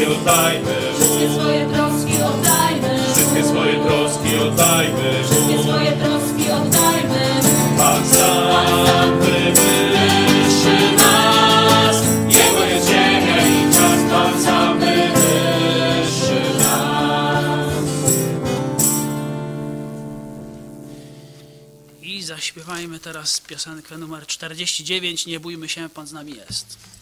Wszystkie swoje troski oddajmy Mu. Wszystkie swoje troski oddajmy Mu. Wszystkie swoje troski oddajmy Mu. Pan sam wywyższy nas Jego jest ziemia i czas Pan sam wywyższy nas I zaśpiewajmy teraz piosenkę numer 49 Nie bójmy się, Pan z nami jest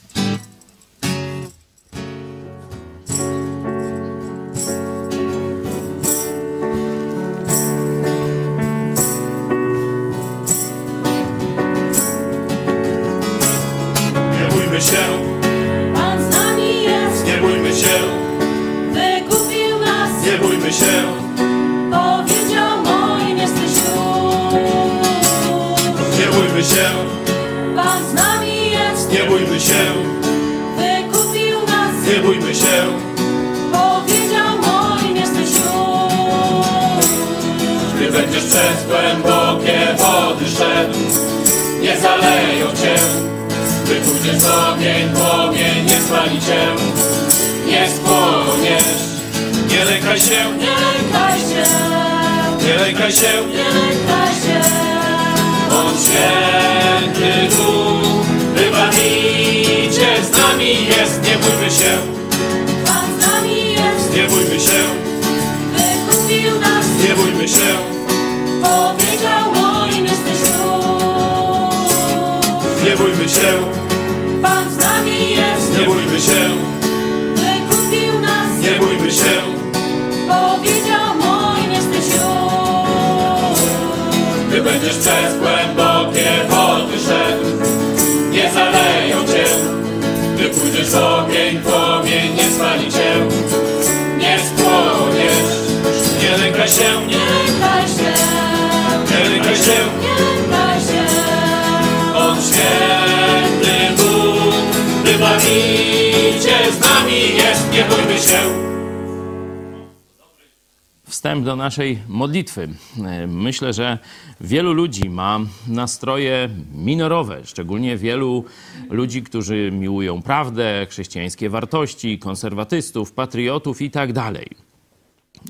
naszej modlitwy. E, Myślę, że wielu ludzi ma nastroje minorowe, szczególnie wielu ludzi, którzy miłują prawdę, chrześcijańskie wartości, konserwatystów, patriotów i tak.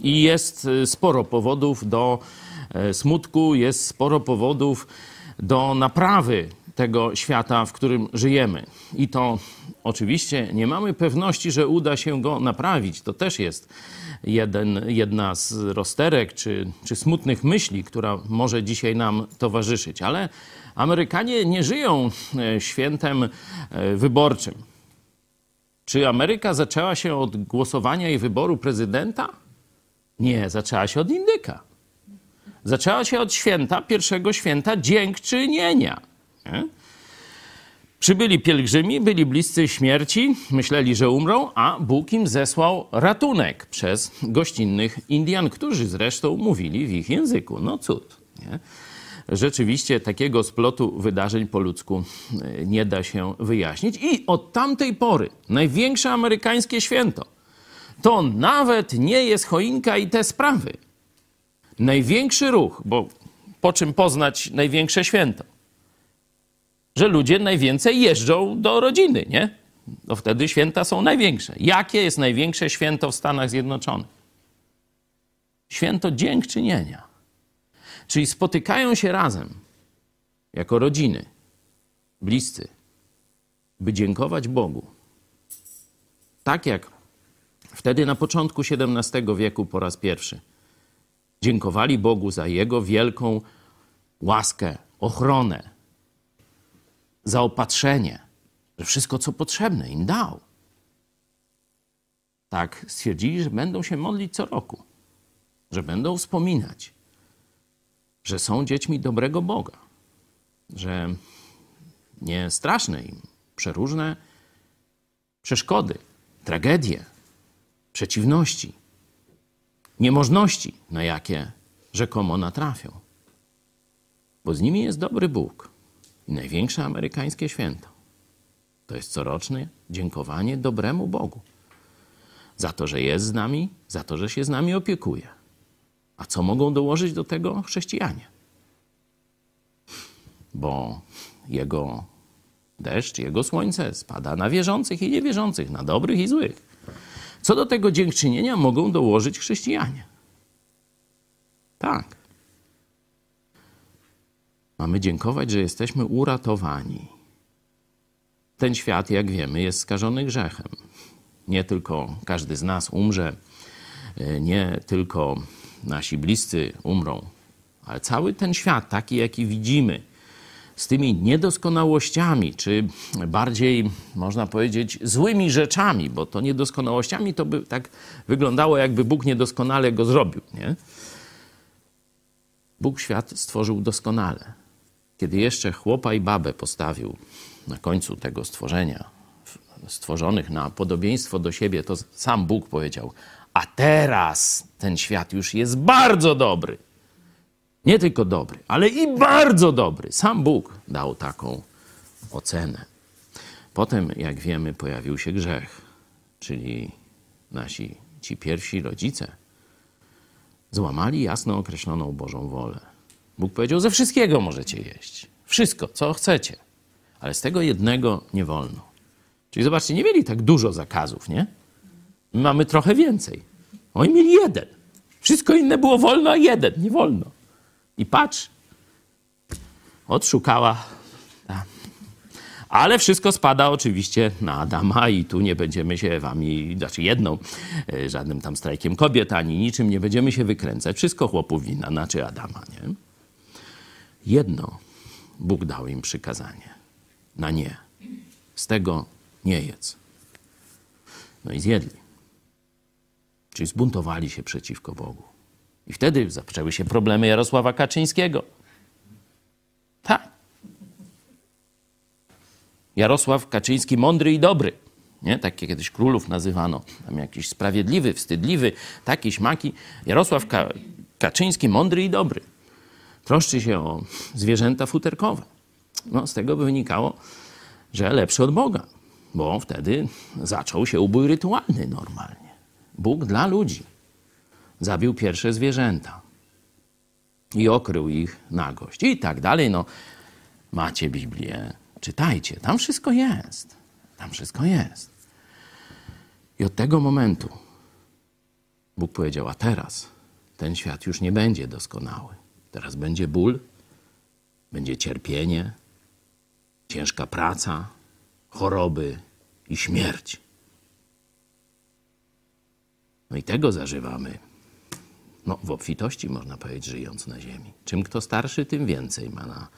I jest e, sporo powodów do e, smutku, jest sporo powodów do naprawy tego świata, w którym żyjemy. I to oczywiście nie mamy pewności, że uda się go naprawić. To też jest jeden, jedna z rozterek czy, czy smutnych myśli, która może dzisiaj nam towarzyszyć. Ale Amerykanie nie żyją e, świętem e, wyborczym. Czy Ameryka zaczęła się od głosowania i wyboru prezydenta? Nie, zaczęła się od indyka. Zaczęła się od święta, pierwszego święta dziękczynienia. Nie? Przybyli pielgrzymi, byli bliscy śmierci, myśleli, że umrą, a Bóg im zesłał ratunek przez gościnnych Indian, którzy zresztą mówili w ich języku. No cud. Nie? Rzeczywiście takiego splotu wydarzeń po ludzku e, nie da się wyjaśnić. I od tamtej pory największe amerykańskie święto to nawet nie jest choinka i te sprawy. Największy ruch, bo po czym poznać największe święto? Że ludzie najwięcej jeżdżą do rodziny, nie? No wtedy święta są największe. Jakie jest największe święto w Stanach Zjednoczonych? Święto dziękczynienia. Czyli spotykają się razem jako rodziny, bliscy, by dziękować Bogu. Tak jak wtedy na początku XVII wieku po raz pierwszy dziękowali Bogu za Jego wielką łaskę, ochronę, zaopatrzenie, że wszystko, co potrzebne im dał. Tak stwierdzili, że będą się modlić co roku, że będą wspominać, że są dziećmi dobrego Boga, że nie straszne im przeróżne przeszkody, tragedie, przeciwności, niemożności, na jakie rzekomo natrafią. Bo z nimi jest dobry Bóg i największe amerykańskie święto to jest coroczne dziękowanie dobremu Bogu za to, że jest z nami, za to, że się z nami opiekuje. A co mogą dołożyć do tego chrześcijanie? Bo jego deszcz, jego słońce spada na wierzących i niewierzących, na dobrych i złych. Co do tego dziękczynienia mogą dołożyć chrześcijanie? Tak. Mamy dziękować, że jesteśmy uratowani. Ten świat, jak wiemy, jest skażony grzechem. Nie tylko każdy z nas umrze, e, nie tylko nasi bliscy umrą, ale cały ten świat, taki jaki widzimy, z tymi niedoskonałościami, czy bardziej można powiedzieć złymi rzeczami, bo to niedoskonałościami to by tak wyglądało, jakby Bóg niedoskonale go zrobił. Nie? Bóg świat stworzył doskonale kiedy jeszcze chłopa i babę postawił na końcu tego stworzenia, stworzonych na podobieństwo do siebie, to sam Bóg powiedział: A teraz ten świat już jest bardzo dobry. Nie tylko dobry, ale i bardzo dobry. Sam Bóg dał taką ocenę. Potem, jak wiemy, pojawił się grzech, czyli nasi ci pierwsi rodzice złamali jasno określoną Bożą wolę. Bóg powiedział: Ze wszystkiego możecie jeść. Wszystko, co chcecie. Ale z tego jednego nie wolno. Czyli zobaczcie, nie mieli tak dużo zakazów, nie? My mamy trochę więcej. Oni mieli jeden. Wszystko inne było wolno, a jeden nie wolno. I patrz, odszukała. Ale wszystko spada oczywiście na Adama i tu nie będziemy się wami, znaczy jedną, e, żadnym tam strajkiem kobiet, ani niczym nie będziemy się wykręcać. Wszystko chłopów wina, znaczy Adama, nie? Jedno Bóg dał im przykazanie na nie. Z tego nie jedz. No i zjedli. Czyli zbuntowali się przeciwko Bogu. I wtedy zaczęły się problemy Jarosława Kaczyńskiego. Tak. Jarosław Kaczyński mądry i dobry. Nie? Tak kiedyś królów nazywano. Tam jakiś sprawiedliwy, wstydliwy, taki śmaki. Jarosław Ka Kaczyński mądry i dobry troszczy się o zwierzęta futerkowe. No, z tego by wynikało, że lepszy od Boga. bo wtedy zaczął się ubój rytualny normalnie. Bóg dla ludzi zabił pierwsze zwierzęta i okrył ich nagość i tak dalej. No, macie Biblię, czytajcie, tam wszystko jest. Tam wszystko jest. I od tego momentu Bóg powiedział, a teraz ten świat już nie będzie doskonały. Teraz będzie ból, będzie cierpienie, ciężka praca, choroby i śmierć. No i tego zażywamy. No, w obfitości, można powiedzieć, żyjąc na ziemi. Czym kto starszy, tym więcej ma na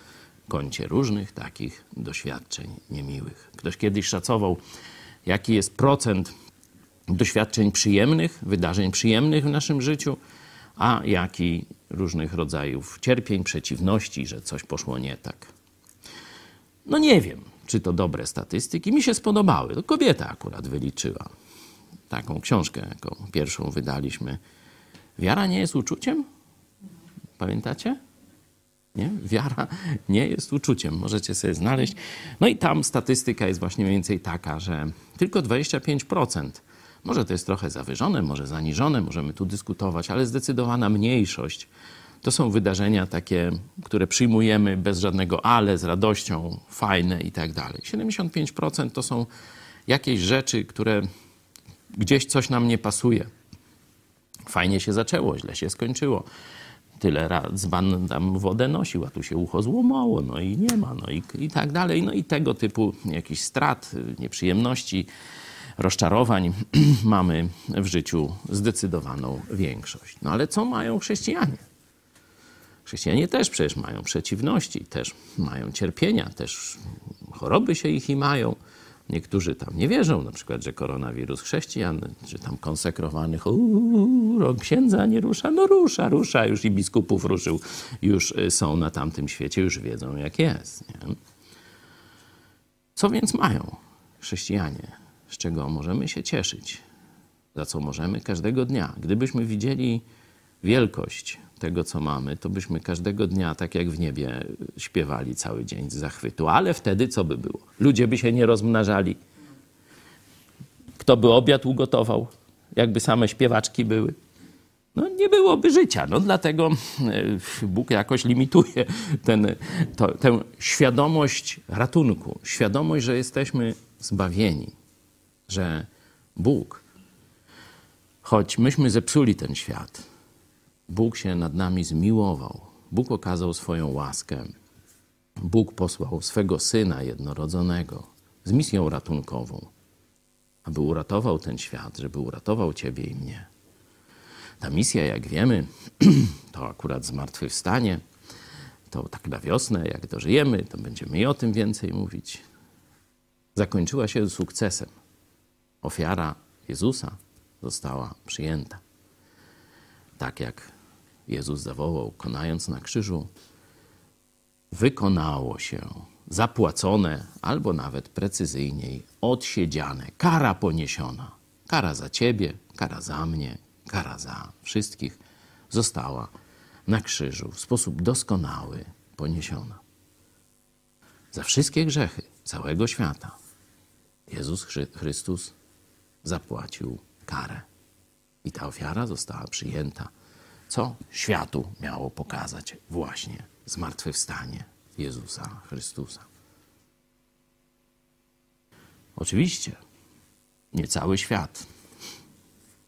koncie różnych takich doświadczeń niemiłych. Ktoś kiedyś szacował, jaki jest procent doświadczeń przyjemnych, wydarzeń przyjemnych w naszym życiu, a jaki różnych rodzajów cierpień, przeciwności, że coś poszło nie tak. No nie wiem, czy to dobre statystyki. Mi się spodobały. To kobieta akurat wyliczyła. Taką książkę, jaką pierwszą wydaliśmy. Wiara nie jest uczuciem? Pamiętacie? Nie? Wiara nie jest uczuciem. Możecie sobie znaleźć. No i tam statystyka jest właśnie mniej więcej taka, że tylko 25%, może to jest trochę zawyżone, może zaniżone, możemy tu dyskutować, ale zdecydowana mniejszość to są wydarzenia takie, które przyjmujemy bez żadnego ale, z radością, fajne i tak dalej. 75% to są jakieś rzeczy, które gdzieś coś nam nie pasuje. Fajnie się zaczęło, źle się skończyło. Tyle dzban tam wodę nosił, a tu się ucho złomało, no i nie ma, no i, i tak dalej. No i tego typu jakichś strat, nieprzyjemności, rozczarowań mamy w życiu zdecydowaną większość. No ale co mają chrześcijanie? Chrześcijanie też przecież mają przeciwności, też mają cierpienia, też choroby się ich i mają. Niektórzy tam nie wierzą, na przykład, że koronawirus chrześcijan, czy tam konsekrowanych, uuu, księdza nie rusza, no rusza, rusza, już i biskupów ruszył, już y, są na tamtym świecie, już wiedzą jak jest. Nie? Co więc mają chrześcijanie, z czego możemy się cieszyć, za co możemy każdego dnia? Gdybyśmy widzieli wielkość tego, co mamy, to byśmy każdego dnia, tak jak w niebie, śpiewali cały dzień z zachwytu. Ale wtedy co by było? Ludzie by się nie rozmnażali. Kto by obiad ugotował? Jakby same śpiewaczki były? No nie byłoby życia. No dlatego e, Bóg jakoś limituje ten, to, tę świadomość ratunku, świadomość, że jesteśmy zbawieni, że Bóg, choć myśmy zepsuli ten świat, Bóg się nad nami zmiłował. Bóg okazał swoją łaskę. Bóg posłał swego syna jednorodzonego z misją ratunkową, aby uratował ten świat, żeby uratował ciebie i mnie. Ta misja, jak wiemy, to akurat zmartwychwstanie, to tak na wiosnę, jak dożyjemy, to będziemy i o tym więcej mówić. Zakończyła się sukcesem. Ofiara Jezusa została przyjęta. Tak jak Jezus zawołał, konając na krzyżu: Wykonało się, zapłacone, albo nawet precyzyjniej, odsiedziane, kara poniesiona. Kara za ciebie, kara za mnie, kara za wszystkich została na krzyżu w sposób doskonały poniesiona. Za wszystkie grzechy całego świata Jezus Chrystus zapłacił karę. I ta ofiara została przyjęta co światu miało pokazać właśnie zmartwychwstanie Jezusa Chrystusa. Oczywiście nie cały świat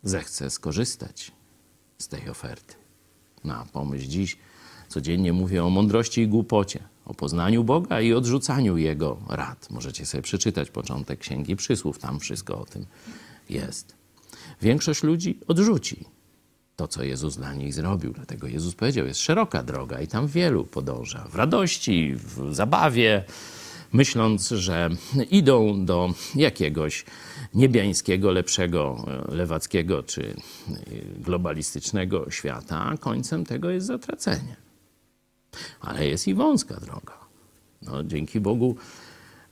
zechce skorzystać z tej oferty. Na pomyśl dziś codziennie mówię o mądrości i głupocie, o poznaniu Boga i odrzucaniu Jego rad. Możecie sobie przeczytać początek Księgi Przysłów, tam wszystko o tym jest. Większość ludzi odrzuci to, co Jezus dla nich zrobił. Dlatego Jezus powiedział, jest szeroka droga i tam wielu podąża. W radości, w zabawie, myśląc, że idą do jakiegoś niebiańskiego, lepszego, lewackiego czy globalistycznego świata, a końcem tego jest zatracenie. Ale jest i wąska droga. No, dzięki Bogu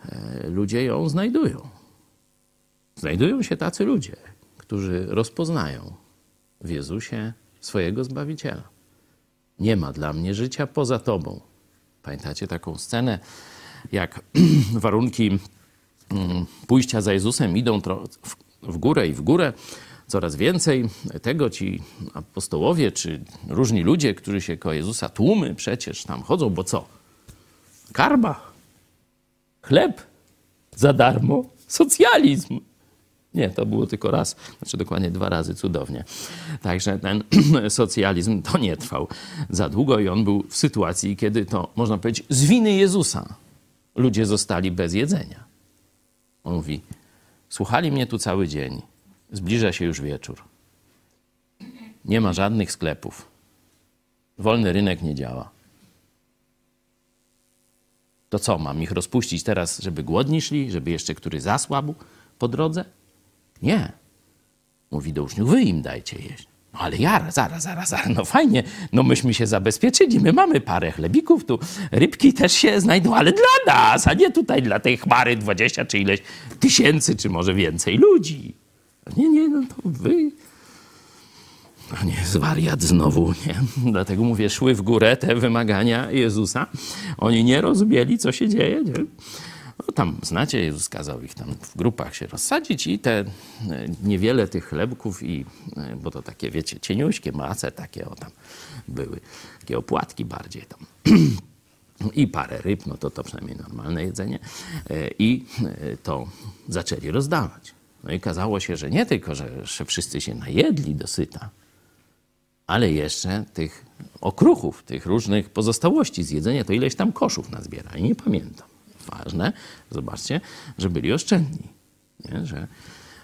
e, ludzie ją znajdują. Znajdują się tacy ludzie, którzy rozpoznają w Jezusie swojego Zbawiciela. Nie ma dla mnie życia poza Tobą. Pamiętacie taką scenę, jak warunki mm, pójścia za Jezusem idą w górę i w górę. Coraz więcej tego ci apostołowie, czy różni ludzie, którzy się koło Jezusa, tłumy przecież tam chodzą, bo co? Karba, chleb za darmo, socjalizm. Nie, to było tylko raz, znaczy dokładnie dwa razy cudownie. Także ten socjalizm to nie trwał za długo i on był w sytuacji, kiedy to, można powiedzieć, z winy Jezusa ludzie zostali bez jedzenia. On mówi, słuchali mnie tu cały dzień, zbliża się już wieczór. Nie ma żadnych sklepów. Wolny rynek nie działa. To co, mam ich rozpuścić teraz, żeby głodni szli, żeby jeszcze który zasłabł po drodze? Nie. Mówi do uczniów, wy im dajcie jeść. No ale ja, zaraz, zaraz, zaraz, no fajnie, no myśmy się zabezpieczyli, my mamy parę chlebików, tu rybki też się znajdą, ale dla nas, a nie tutaj dla tej chmary 20 czy ileś tysięcy, czy może więcej ludzi. Nie, nie, no to wy... No nie, zwariat znowu, nie? Dlatego mówię, szły w górę te wymagania Jezusa. Oni nie rozumieli, co się dzieje, nie? No tam, znacie, Jezus kazał ich tam w grupach się rozsadzić i te e, niewiele tych chlebków i, e, bo to takie, wiecie, cieniuśkie mace takie o tam były, takie opłatki bardziej tam. I parę ryb, no to to przynajmniej normalne jedzenie. E, I to zaczęli rozdawać. No i kazało się, że nie tylko, że, że wszyscy się najedli dosyta, ale jeszcze tych okruchów, tych różnych pozostałości z jedzenia, to ileś tam koszów nazbierali, nie pamiętam. Ważne, zobaczcie, że byli oszczędni. Nie? Że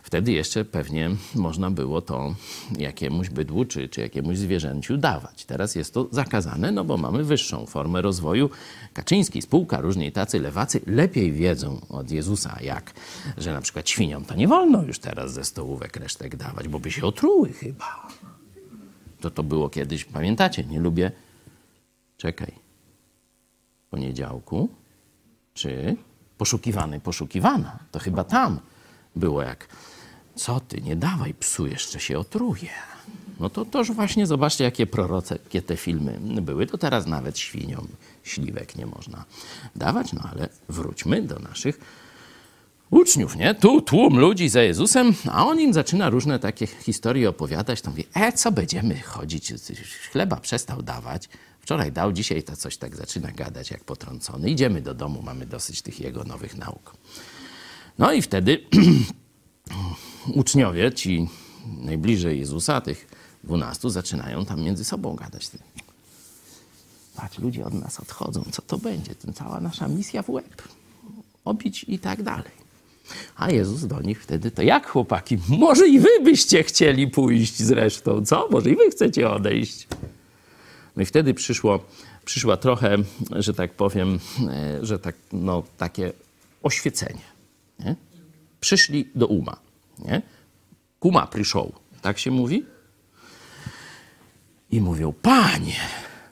wtedy jeszcze pewnie można było to jakiemuś bydłu czy, czy jakiemuś zwierzęciu dawać. Teraz jest to zakazane, no bo mamy wyższą formę rozwoju. Kaczyński, spółka, różni tacy lewacy lepiej wiedzą od Jezusa, jak, że na przykład świniom to nie wolno już teraz ze stołówek resztek dawać, bo by się otruły chyba. To to było kiedyś, pamiętacie, nie lubię. Czekaj. Poniedziałku, czy poszukiwany, poszukiwana. To chyba tam było jak, co ty, nie dawaj psu, jeszcze się otruje. No to toż właśnie zobaczcie, jakie prorockie te filmy były. To teraz nawet świniom śliwek nie można dawać, no ale wróćmy do naszych uczniów, nie? Tu tłum ludzi za Jezusem, a on im zaczyna różne takie historie opowiadać. To mówi, e, co będziemy chodzić? Chleba przestał dawać. Wczoraj dał, dzisiaj to coś tak zaczyna gadać jak potrącony. Idziemy do domu, mamy dosyć tych jego nowych nauk. No i wtedy uczniowie, ci najbliżej Jezusa, tych dwunastu, zaczynają tam między sobą gadać. Patrz, ludzie od nas odchodzą, co to będzie? Ten cała nasza misja w łeb. Obić i tak dalej. A Jezus do nich wtedy, to jak chłopaki, może i wy byście chcieli pójść zresztą, co? Może i wy chcecie odejść. No i wtedy przyszło, przyszła trochę, że tak powiem, e, że tak, no, takie oświecenie. Nie? Przyszli do uma. Nie? Kuma przyszł, tak się mówi? I mówią, panie,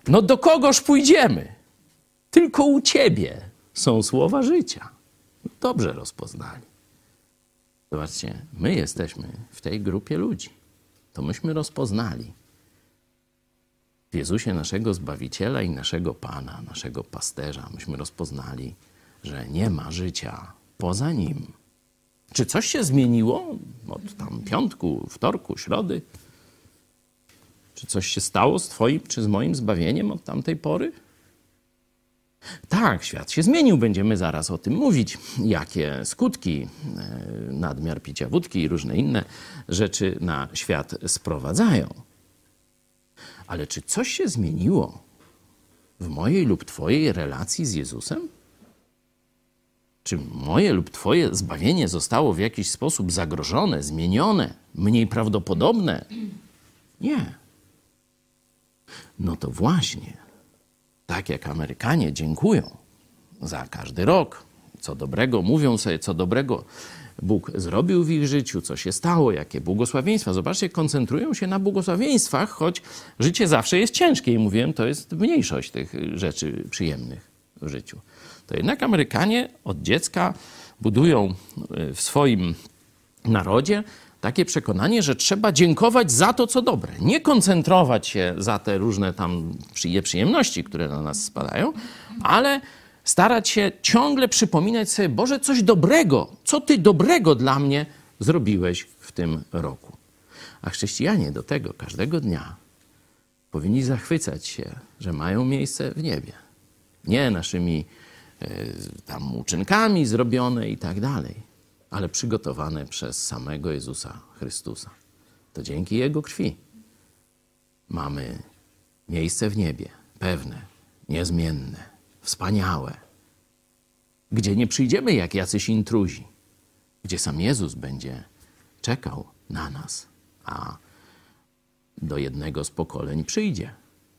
no do kogoż pójdziemy? Tylko u ciebie są słowa życia. Dobrze rozpoznali. Zobaczcie, my jesteśmy w tej grupie ludzi. To myśmy rozpoznali w Jezusie naszego Zbawiciela i naszego Pana, naszego pasterza. Myśmy rozpoznali, że nie ma życia poza Nim. Czy coś się zmieniło od tam piątku, wtorku, środy? Czy coś się stało z Twoim czy z moim zbawieniem od tamtej pory? Tak, świat się zmienił. Będziemy zaraz o tym mówić, jakie skutki e, nadmiar picia wódki i różne inne rzeczy na świat sprowadzają. Ale czy coś się zmieniło w mojej lub Twojej relacji z Jezusem? Czy moje lub Twoje zbawienie zostało w jakiś sposób zagrożone, zmienione, mniej prawdopodobne? Nie. No to właśnie, tak jak Amerykanie dziękują za każdy rok, co dobrego, mówią sobie, co dobrego Bóg zrobił w ich życiu, co się stało, jakie błogosławieństwa. Zobaczcie, koncentrują się na błogosławieństwach, choć życie zawsze jest ciężkie i mówiłem, to jest mniejszość tych rzeczy przyjemnych w życiu. To jednak Amerykanie od dziecka budują w swoim narodzie takie przekonanie, że trzeba dziękować za to, co dobre. Nie koncentrować się za te różne tam przyjemności, które na nas spadają, ale starać się ciągle przypominać sobie, Boże, coś dobrego, co Ty dobrego dla mnie zrobiłeś w tym roku. A chrześcijanie do tego każdego dnia powinni zachwycać się, że mają miejsce w niebie. Nie naszymi e, tam uczynkami zrobione i tak dalej, ale przygotowane przez samego Jezusa Chrystusa. To dzięki Jego krwi mamy miejsce w niebie, pewne, niezmienne, wspaniałe, gdzie nie przyjdziemy jak jacyś intruzi, gdzie sam Jezus będzie czekał na nas, a do jednego z pokoleń przyjdzie,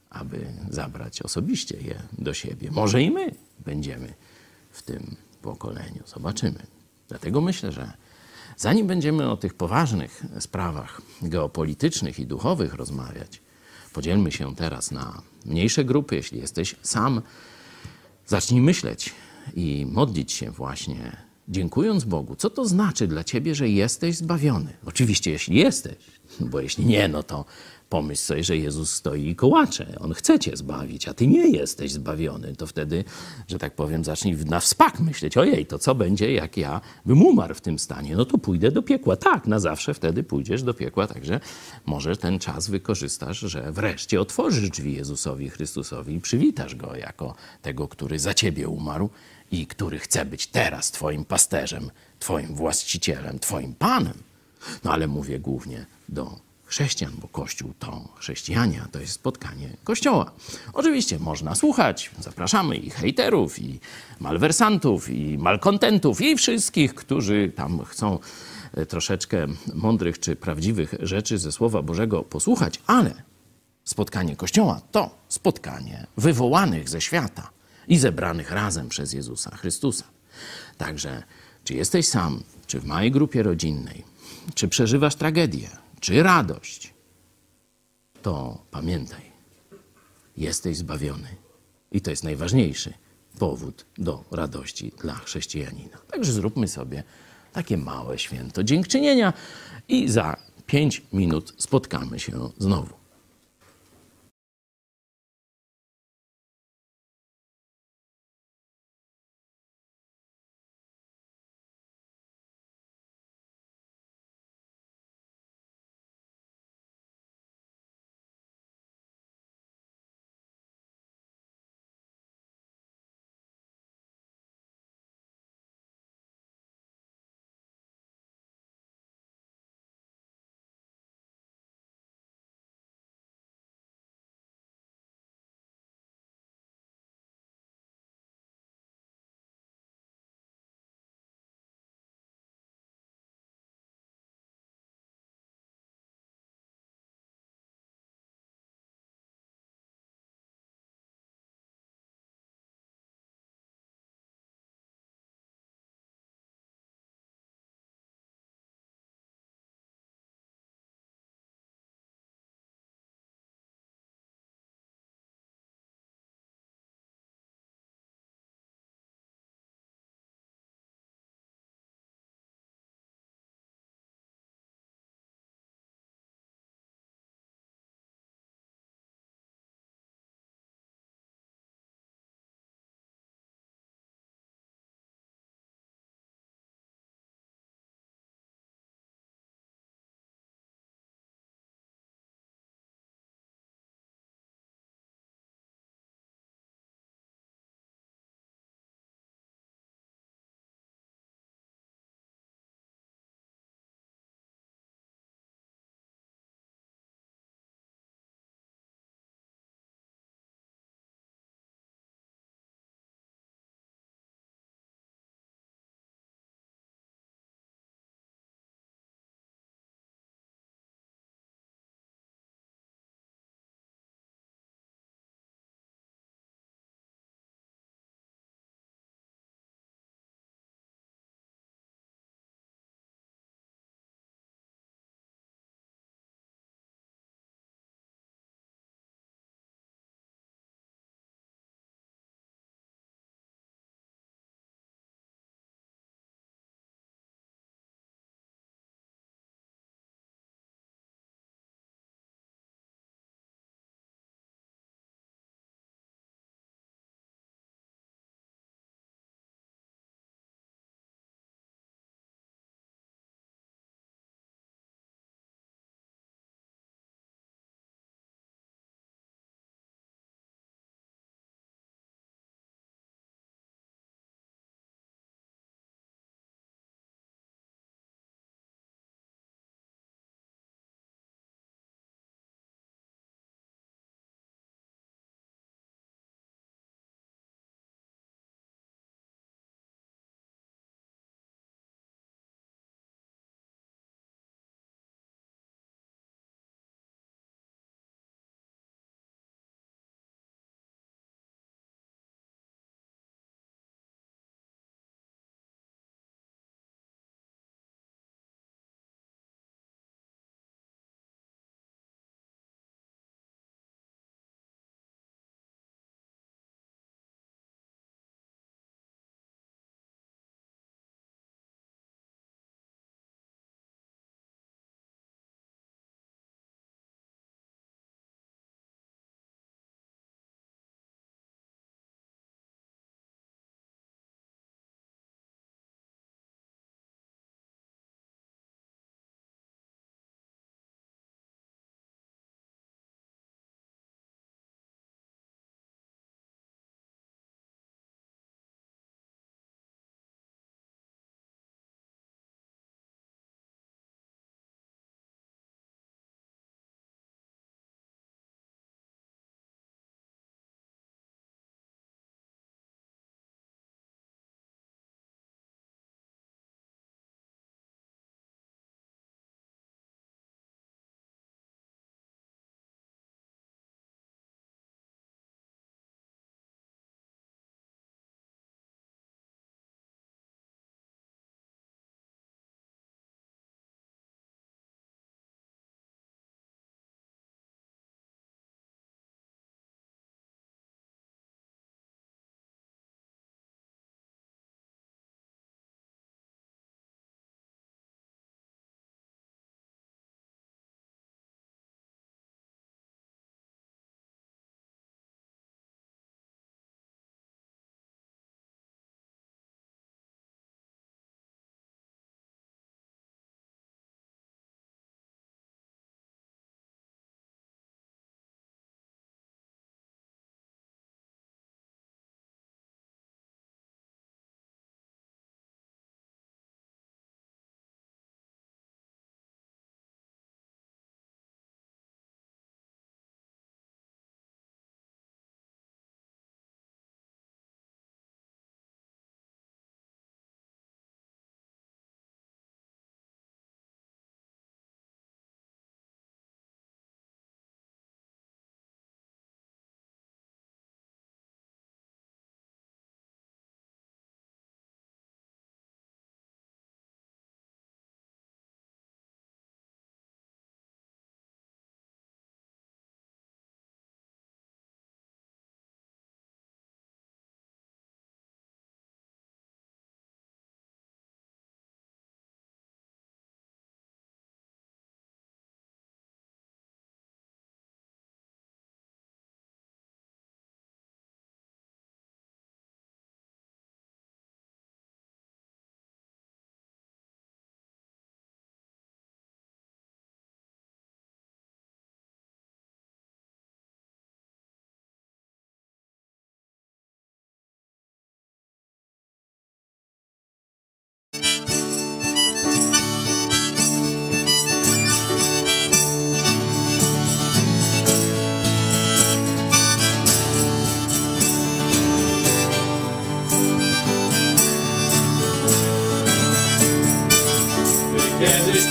aby zabrać osobiście je do siebie. Może i my będziemy w tym pokoleniu. Zobaczymy. Dlatego myślę, że zanim będziemy o tych poważnych sprawach geopolitycznych i duchowych rozmawiać, podzielmy się teraz na mniejsze grupy. Jeśli jesteś sam, zacznij myśleć i modlić się właśnie, dziękując Bogu. Co to znaczy dla ciebie, że jesteś zbawiony? Oczywiście, jeśli jesteś, bo jeśli nie, no to pomyśl sobie, że Jezus stoi i kołacze. On chce cię zbawić, a ty nie jesteś zbawiony. To wtedy, że tak powiem, zacznij na wspak myśleć, ojej, to co będzie, jak ja bym umarł w tym stanie? No to pójdę do piekła. Tak, na zawsze wtedy pójdziesz do piekła, także może ten czas wykorzystasz, że wreszcie otworzysz drzwi Jezusowi Chrystusowi i przywitasz Go jako tego, który za ciebie umarł i który chce być teraz twoim pasterzem, twoim właścicielem, twoim panem. No ale mówię głównie do chrześcijan, bo Kościół to chrześcijanie, a to jest spotkanie Kościoła. Oczywiście można słuchać, zapraszamy i hejterów, i malwersantów, i malkontentów, i wszystkich, którzy tam chcą e, troszeczkę mądrych czy prawdziwych rzeczy ze Słowa Bożego posłuchać, ale spotkanie Kościoła to spotkanie wywołanych ze świata i zebranych razem przez Jezusa Chrystusa. Także, czy jesteś sam, czy w małej grupie rodzinnej, czy przeżywasz tragedię, czy radość, to pamiętaj, jesteś zbawiony. I to jest najważniejszy powód do radości dla chrześcijanina. Także zróbmy sobie takie małe święto dziękczynienia i za pięć minut spotkamy się znowu.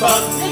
fun.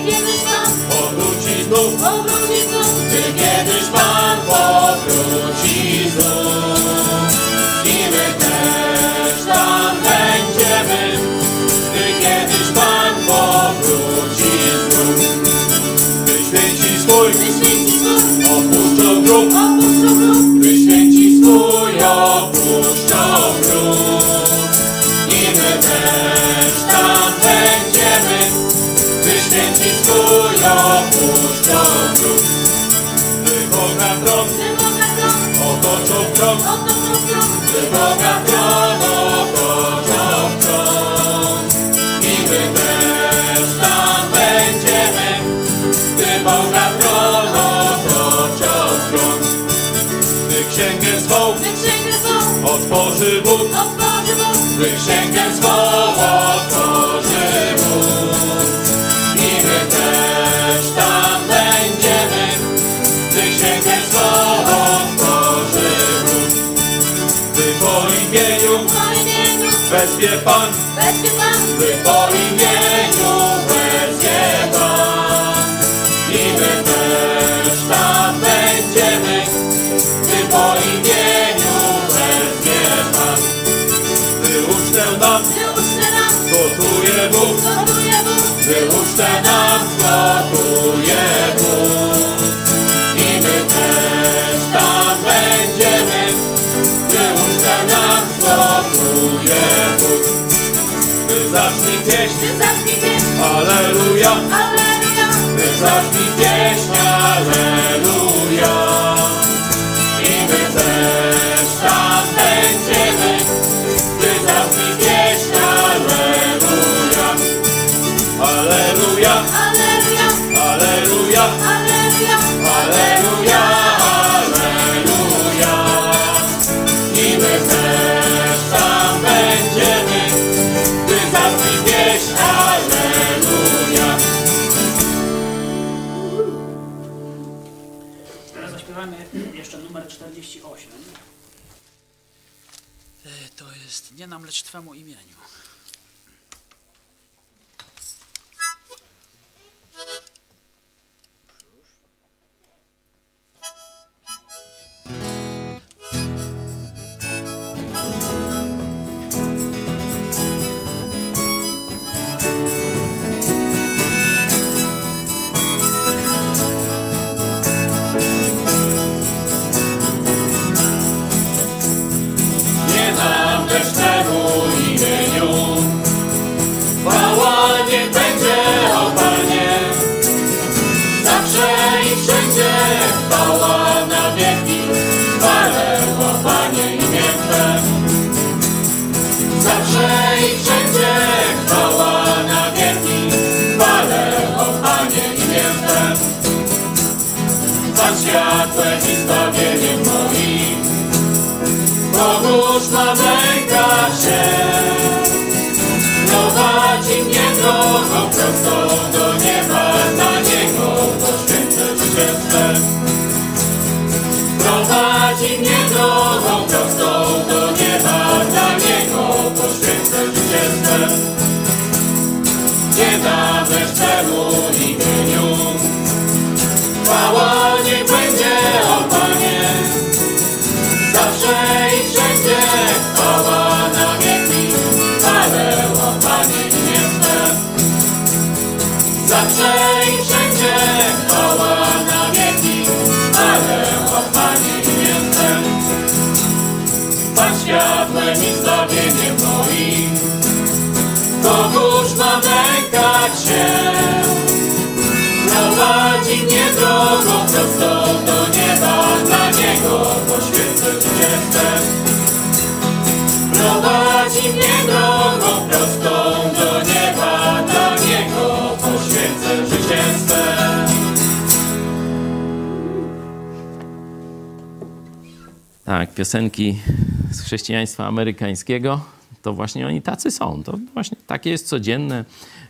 zacznij pieśń, ty zacznij pieśń, Alleluja, Alleluja, ty zacznij pieśń, Alleluja. nam lecz Twemu imieniu. Tak, piosenki z chrześcijaństwa amerykańskiego, to właśnie oni tacy są. To właśnie takie jest codzienne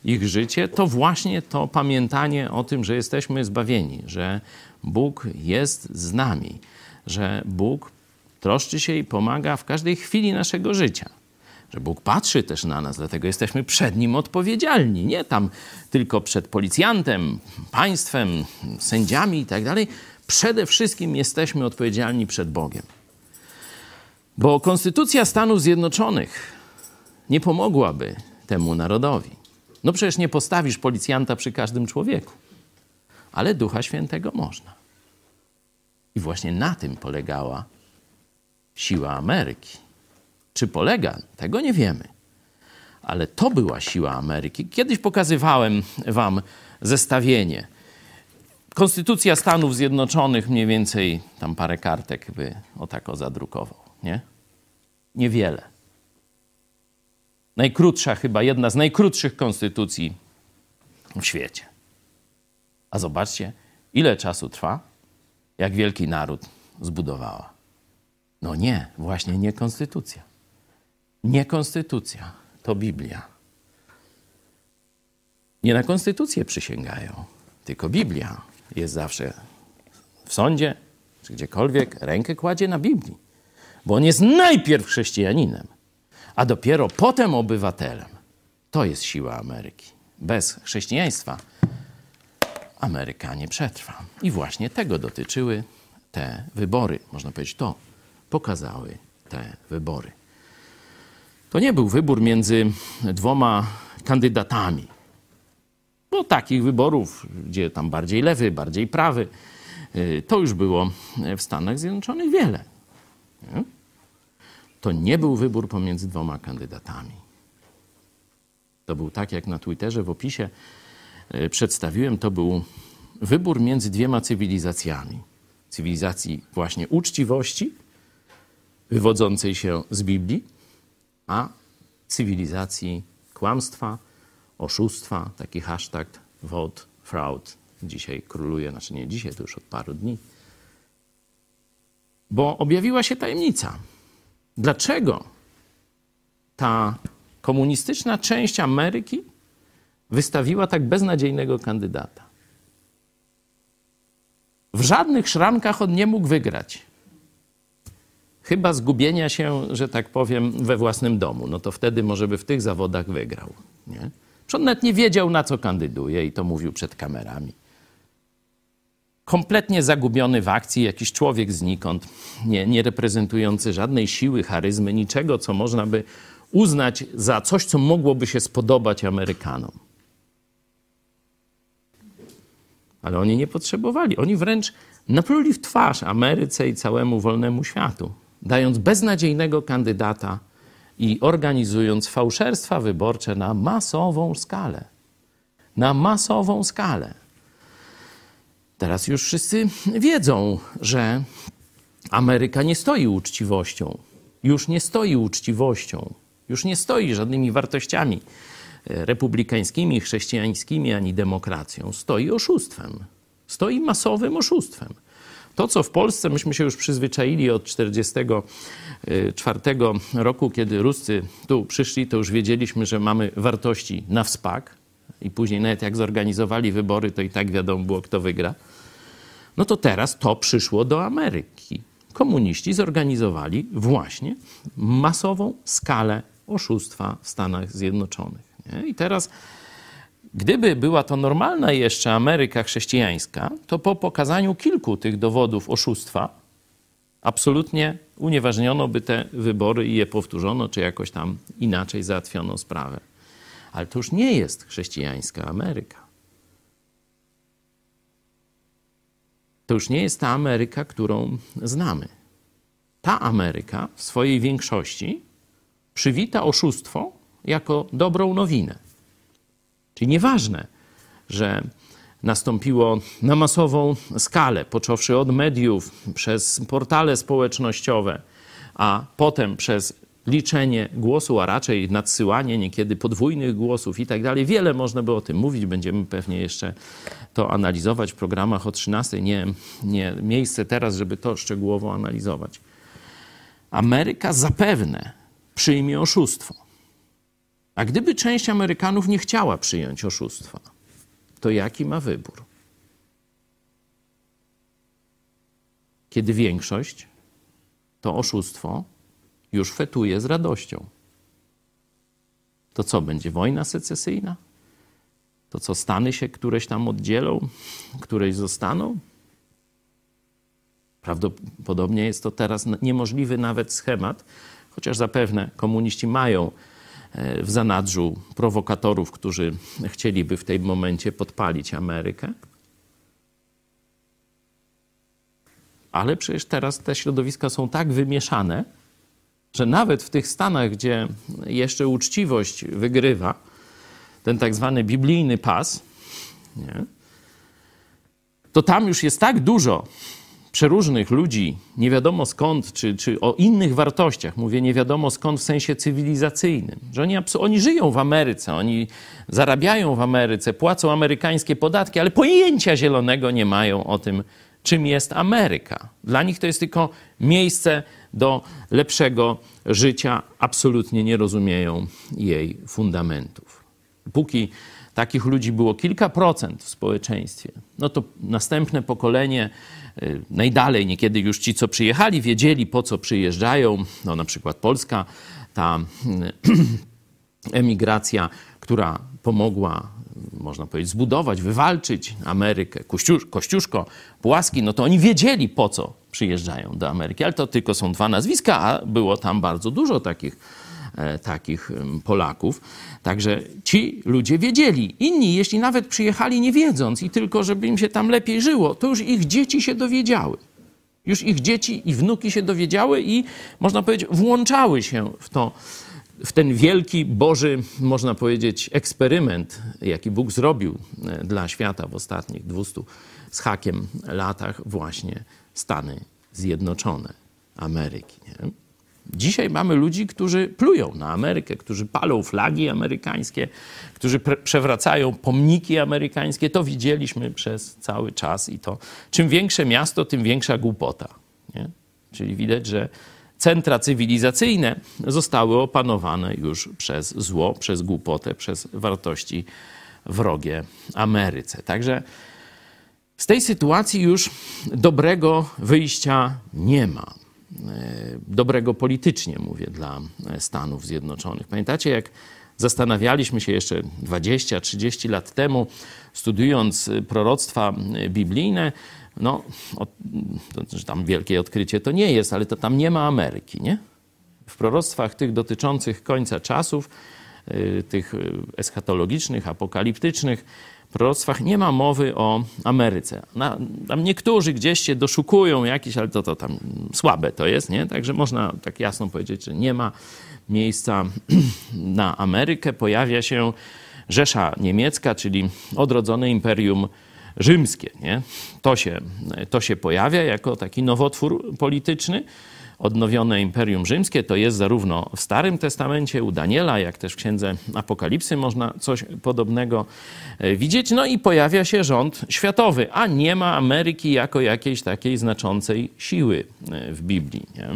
ich życie. To właśnie to pamiętanie o tym, że jesteśmy zbawieni, że Bóg jest z nami, że Bóg troszczy się i pomaga w każdej chwili naszego życia. Że Bóg patrzy też na nas, dlatego jesteśmy przed Nim odpowiedzialni. Nie tam tylko przed policjantem, państwem, sędziami itd. Tak Przede wszystkim jesteśmy odpowiedzialni przed Bogiem. Bo Konstytucja Stanów Zjednoczonych nie pomogłaby temu narodowi. No przecież nie postawisz policjanta przy każdym człowieku, ale Ducha Świętego można. I właśnie na tym polegała siła Ameryki. Czy polega? Tego nie wiemy. Ale to była siła Ameryki. Kiedyś pokazywałem wam zestawienie. Konstytucja Stanów Zjednoczonych mniej więcej, tam parę kartek by o tako zadrukował, nie? Niewiele. Najkrótsza chyba, jedna z najkrótszych konstytucji w świecie. A zobaczcie, ile czasu trwa, jak wielki naród zbudowała. No nie, właśnie nie konstytucja. Nie konstytucja, to Biblia. Nie na konstytucję przysięgają, tylko Biblia jest zawsze w sądzie czy gdziekolwiek, rękę kładzie na Biblii. Bo on jest najpierw chrześcijaninem, a dopiero potem obywatelem. To jest siła Ameryki. Bez chrześcijaństwa Ameryka nie przetrwa. I właśnie tego dotyczyły te wybory. Można powiedzieć, to pokazały te wybory. To nie był wybór między dwoma kandydatami. Bo takich wyborów, gdzie tam bardziej lewy, bardziej prawy, y, to już było w Stanach Zjednoczonych wiele. To nie był wybór pomiędzy dwoma kandydatami. To był tak, jak na Twitterze w opisie y, przedstawiłem, to był wybór między dwiema cywilizacjami. Cywilizacji właśnie uczciwości, wywodzącej się z Biblii, a cywilizacji kłamstwa, oszustwa, taki hashtag vote fraud dzisiaj króluje, znaczy nie dzisiaj, to już od paru dni. Bo objawiła się tajemnica. Dlaczego ta komunistyczna część Ameryki wystawiła tak beznadziejnego kandydata? W żadnych szrankach on nie mógł wygrać. Chyba zgubienia się, że tak powiem, we własnym domu. No to wtedy może by w tych zawodach wygrał. Nie? On nawet nie wiedział, na co kandyduje i to mówił przed kamerami. Kompletnie zagubiony w akcji, jakiś człowiek znikąd, nie, nie reprezentujący żadnej siły, charyzmy, niczego, co można by uznać za coś, co mogłoby się spodobać Amerykanom. Ale oni nie potrzebowali. Oni wręcz napluli w twarz Ameryce i całemu wolnemu światu, dając beznadziejnego kandydata i organizując fałszerstwa wyborcze na masową skalę. Na masową skalę. Teraz już wszyscy wiedzą, że Ameryka nie stoi uczciwością. Już nie stoi uczciwością. Już nie stoi żadnymi wartościami republikańskimi, chrześcijańskimi, ani demokracją. Stoi oszustwem. Stoi masowym oszustwem. To, co w Polsce, myśmy się już przyzwyczaili od 1944 roku, kiedy Ruscy tu przyszli, to już wiedzieliśmy, że mamy wartości na wspak. I później nawet jak zorganizowali wybory, to i tak wiadomo było, kto wygra. No to teraz to przyszło do Ameryki. Komuniści zorganizowali właśnie masową skalę oszustwa w Stanach Zjednoczonych. Nie? I teraz, gdyby była to normalna jeszcze Ameryka chrześcijańska, to po pokazaniu kilku tych dowodów oszustwa, absolutnie unieważniono by te wybory i je powtórzono, czy jakoś tam inaczej załatwiono sprawę. Ale to już nie jest chrześcijańska Ameryka. To już nie jest ta Ameryka, którą znamy. Ta Ameryka w swojej większości przywita oszustwo jako dobrą nowinę. Czyli nieważne, że nastąpiło na masową skalę, począwszy od mediów, przez portale społecznościowe, a potem przez liczenie głosu, a raczej nadsyłanie niekiedy podwójnych głosów i tak dalej. Wiele można by o tym mówić, będziemy pewnie jeszcze to analizować w programach o 13. Nie, nie miejsce teraz, żeby to szczegółowo analizować. Ameryka zapewne przyjmie oszustwo. A gdyby część Amerykanów nie chciała przyjąć oszustwa, to jaki ma wybór? Kiedy większość to oszustwo już fetuje z radością. To co, będzie wojna secesyjna? To co, Stany się któreś tam oddzielą, któreś zostaną? Prawdopodobnie jest to teraz niemożliwy nawet schemat, chociaż zapewne komuniści mają e, w zanadrzu prowokatorów, którzy chcieliby w tym momencie podpalić Amerykę. Ale przecież teraz te środowiska są tak wymieszane, że nawet w tych stanach, gdzie jeszcze uczciwość wygrywa, ten tak zwany biblijny pas, nie, to tam już jest tak dużo przeróżnych ludzi, nie wiadomo skąd, czy, czy o innych wartościach, mówię nie wiadomo skąd w sensie cywilizacyjnym, że oni, oni żyją w Ameryce, oni zarabiają w Ameryce, płacą amerykańskie podatki, ale pojęcia zielonego nie mają o tym, czym jest Ameryka. Dla nich to jest tylko miejsce do lepszego życia, absolutnie nie rozumieją jej fundamentów. Póki takich ludzi było kilka procent w społeczeństwie, no to następne pokolenie, y, najdalej niekiedy już ci, co przyjechali, wiedzieli po co przyjeżdżają. No na przykład Polska, ta y, emigracja, która pomogła można powiedzieć, zbudować, wywalczyć Amerykę, Kościusz, Kościuszko, Płaski, no to oni wiedzieli po co przyjeżdżają do Ameryki, ale to tylko są dwa nazwiska, a było tam bardzo dużo takich, e, takich Polaków. Także ci ludzie wiedzieli. Inni, jeśli nawet przyjechali nie wiedząc i tylko, żeby im się tam lepiej żyło, to już ich dzieci się dowiedziały. Już ich dzieci i wnuki się dowiedziały i, można powiedzieć, włączały się w to, w ten wielki Boży, można powiedzieć, eksperyment, jaki Bóg zrobił e, dla świata w ostatnich 200 z hakiem latach, właśnie Stany Zjednoczone Ameryki. Nie? Dzisiaj mamy ludzi, którzy plują na Amerykę, którzy palą flagi amerykańskie, którzy przewracają pomniki amerykańskie. To widzieliśmy przez cały czas i to czym większe miasto, tym większa głupota. Nie? Czyli widać, że centra cywilizacyjne zostały opanowane już przez zło, przez głupotę, przez wartości wrogie Ameryce. Także z tej sytuacji już dobrego wyjścia nie ma. E, dobrego politycznie, mówię, dla Stanów Zjednoczonych. Pamiętacie, jak zastanawialiśmy się jeszcze 20-30 lat temu, studiując proroctwa biblijne, no, to, że tam wielkie odkrycie to nie jest, ale to tam nie ma Ameryki, nie? W proroctwach tych dotyczących końca czasów, tych eschatologicznych, apokaliptycznych, proroctwach nie ma mowy o Ameryce. Na, tam niektórzy gdzieś się doszukują jakiś, ale to, to tam słabe to jest, nie? Także można tak jasno powiedzieć, że nie ma miejsca na Amerykę. Pojawia się Rzesza Niemiecka, czyli odrodzone imperium rzymskie. Nie? To, się, to się pojawia jako taki nowotwór polityczny. Odnowione Imperium Rzymskie to jest zarówno w Starym Testamencie u Daniela, jak też w Księdze Apokalipsy można coś podobnego e, widzieć. No i pojawia się rząd światowy, a nie ma Ameryki jako jakiejś takiej znaczącej siły e, w Biblii. Nie?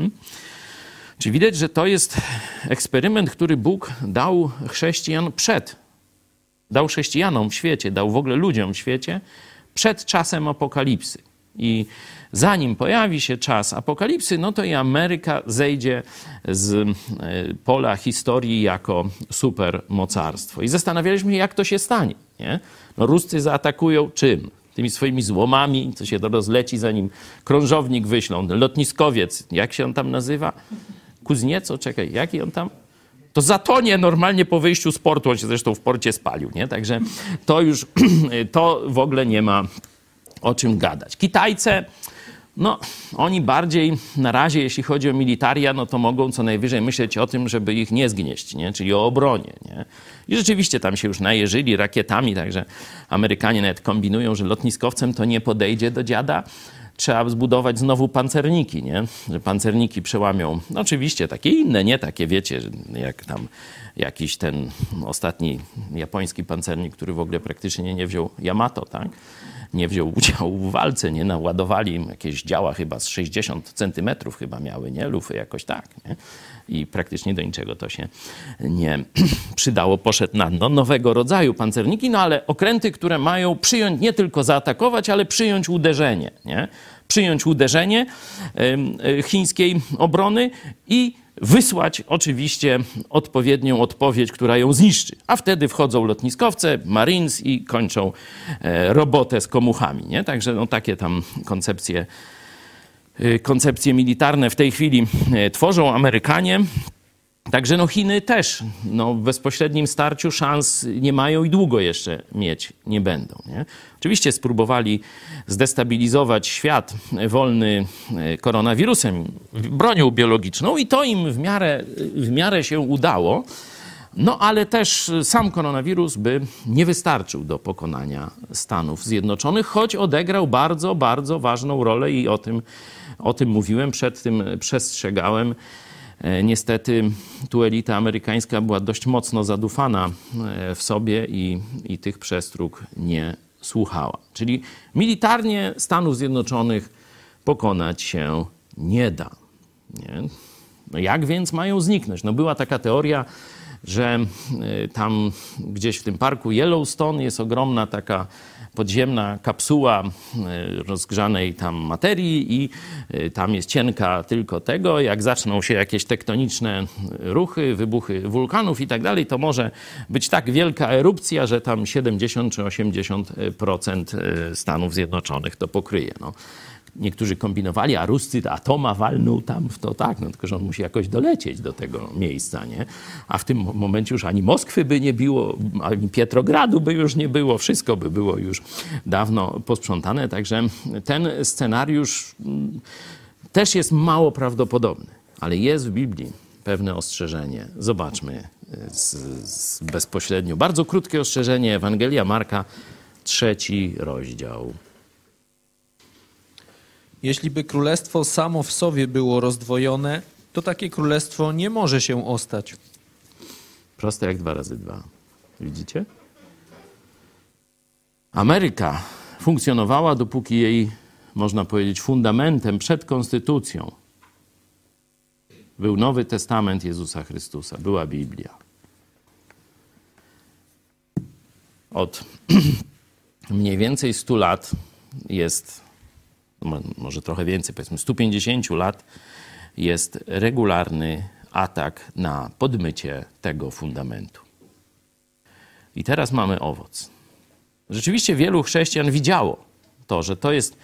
Czyli widać, że to jest eksperyment, który Bóg dał chrześcijan przed dał chrześcijanom w świecie, dał w ogóle ludziom w świecie przed czasem apokalipsy. I zanim pojawi się czas apokalipsy, no to i Ameryka zejdzie z e, pola historii jako supermocarstwo. I zastanawialiśmy się, jak to się stanie. Nie? No, Ruscy zaatakują czym? Tymi swoimi złomami, co się to rozleci, zanim krążownik wyślą. Lotniskowiec, jak się on tam nazywa? Kuznieco, czekaj, jaki on tam? to zatonie normalnie po wyjściu z portu. On się zresztą w porcie spalił, nie? Także to już, to w ogóle nie ma o czym gadać. Kitajce, no, oni bardziej na razie, jeśli chodzi o militaria, no to mogą co najwyżej myśleć o tym, żeby ich nie zgnieść, nie? czyli o obronie. Nie? I rzeczywiście tam się już najeżyli rakietami, także Amerykanie nawet kombinują, że lotniskowcem to nie podejdzie do dziada, trzeba zbudować znowu pancerniki, nie? Że pancerniki przełamią, no oczywiście takie inne, nie takie, wiecie, jak tam jakiś ten ostatni japoński pancernik, który w ogóle praktycznie nie wziął Yamato, tak? Nie wziął udziału w walce, nie? Naładowali im jakieś działa chyba z 60 centymetrów chyba miały, nie? Lufy jakoś tak, nie? i praktycznie do niczego to się nie przydało. Poszedł na no, nowego rodzaju pancerniki, no ale okręty, które mają przyjąć, nie tylko zaatakować, ale przyjąć uderzenie. Nie? Przyjąć uderzenie chińskiej obrony i wysłać oczywiście odpowiednią odpowiedź, która ją zniszczy. A wtedy wchodzą lotniskowce, Marines i kończą e, robotę z komuchami. Nie? Także no, takie tam koncepcje, y, koncepcje militarne w tej chwili e, tworzą Amerykanie. Także no Chiny też no w bezpośrednim starciu szans nie mają i długo jeszcze mieć nie będą. Nie? Oczywiście spróbowali zdestabilizować świat wolny e, koronawirusem, bronią biologiczną i to im w miarę, w miarę się udało. No ale też sam koronawirus by nie wystarczył do pokonania Stanów Zjednoczonych, choć odegrał bardzo, bardzo ważną rolę i o tym, o tym mówiłem, przed tym przestrzegałem. E, Niestety tu elita amerykańska była dość mocno zadufana e, w sobie i, i tych przestróg nie słuchała. Czyli militarnie Stanów Zjednoczonych pokonać się nie da. Nie? No jak więc mają zniknąć? No była taka teoria, że y, tam gdzieś w tym parku Yellowstone jest ogromna taka podziemna kapsuła y, rozgrzanej tam materii i y, tam jest cienka tylko tego. Jak zaczną się jakieś tektoniczne ruchy, wybuchy wulkanów i tak dalej, to może być tak wielka erupcja, że tam 70 czy 80% Stanów Zjednoczonych to pokryje. No niektórzy kombinowali, a Ruscy atoma walnął tam w to tak, no tylko że on musi jakoś dolecieć do tego miejsca, nie? A w tym momencie już ani Moskwy by nie było, ani Pietrogradu by już nie było, wszystko by było już dawno posprzątane, także ten scenariusz mm, też jest mało prawdopodobny, ale jest w Biblii pewne ostrzeżenie. Zobaczmy z, z bezpośrednio. Bardzo krótkie ostrzeżenie Ewangelia Marka, trzeci rozdział. Jeśli by królestwo samo w sobie było rozdwojone, to takie królestwo nie może się ostać. Proste jak dwa razy dwa. Widzicie? Ameryka funkcjonowała, dopóki jej, można powiedzieć, fundamentem przed konstytucją był Nowy Testament Jezusa Chrystusa, była Biblia. Od mniej więcej 100 lat jest może trochę więcej, powiedzmy 150 lat, jest regularny atak na podmycie tego fundamentu. I teraz mamy owoc. Rzeczywiście wielu chrześcijan widziało to, że to jest.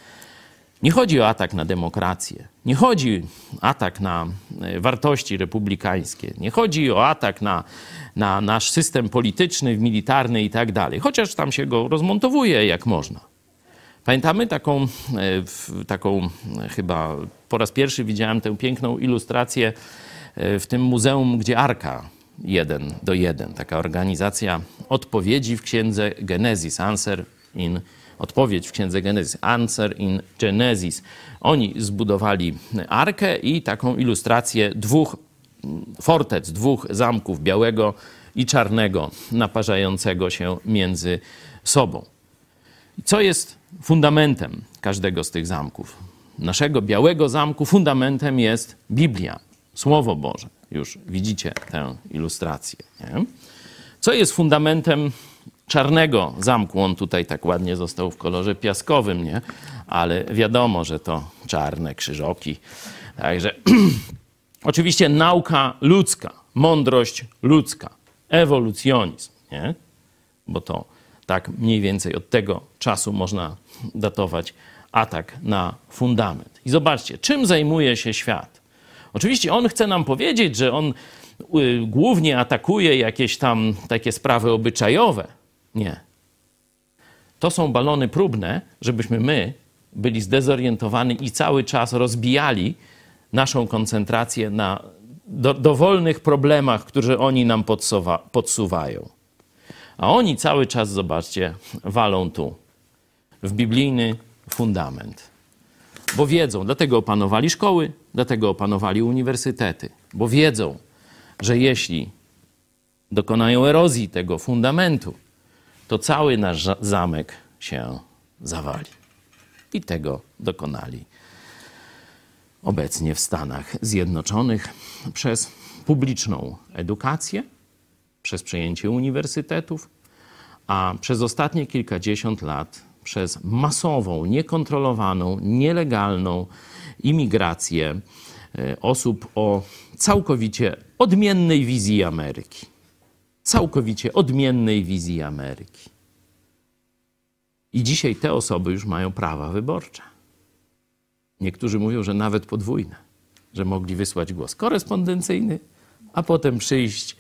Nie chodzi o atak na demokrację, nie chodzi o atak na e, wartości republikańskie, nie chodzi o atak na, na nasz system polityczny, militarny i tak dalej, chociaż tam się go rozmontowuje jak można. Pamiętamy taką, e, taką e, chyba po raz pierwszy widziałem tę piękną ilustrację e, w tym muzeum, gdzie Arka jeden do jeden, taka organizacja odpowiedzi w księdze Genesis, Answer in odpowiedź w księdze Genesis, Answer in Genesis. Oni zbudowali arkę i taką ilustrację dwóch fortec, dwóch zamków, białego i czarnego, naparzającego się między sobą. Co jest fundamentem każdego z tych zamków? Naszego białego zamku fundamentem jest Biblia, Słowo Boże. Już widzicie tę ilustrację. Nie? Co jest fundamentem czarnego zamku? On tutaj tak ładnie został w kolorze piaskowym, nie? ale wiadomo, że to czarne krzyżoki. Także oczywiście nauka ludzka, mądrość ludzka, ewolucjonizm, nie? bo to tak mniej więcej od tego czasu można datować atak na fundament. I zobaczcie, czym zajmuje się świat. Oczywiście on chce nam powiedzieć, że on y, głównie atakuje jakieś tam takie sprawy obyczajowe. Nie. To są balony próbne, żebyśmy my byli zdezorientowani i cały czas rozbijali naszą koncentrację na do, dowolnych problemach, które oni nam podsuwa, podsuwają. A oni cały czas, zobaczcie, walą tu, w biblijny fundament. Bo wiedzą, dlatego opanowali szkoły, dlatego opanowali uniwersytety, bo wiedzą, że jeśli dokonają erozji tego fundamentu, to cały nasz zamek się zawali. I tego dokonali obecnie w Stanach Zjednoczonych przez publiczną edukację, przez przejęcie uniwersytetów, a przez ostatnie kilkadziesiąt lat przez masową, niekontrolowaną, nielegalną imigrację e, osób o całkowicie odmiennej wizji Ameryki. Całkowicie odmiennej wizji Ameryki. I dzisiaj te osoby już mają prawa wyborcze. Niektórzy mówią, że nawet podwójne, że mogli wysłać głos korespondencyjny, a potem przyjść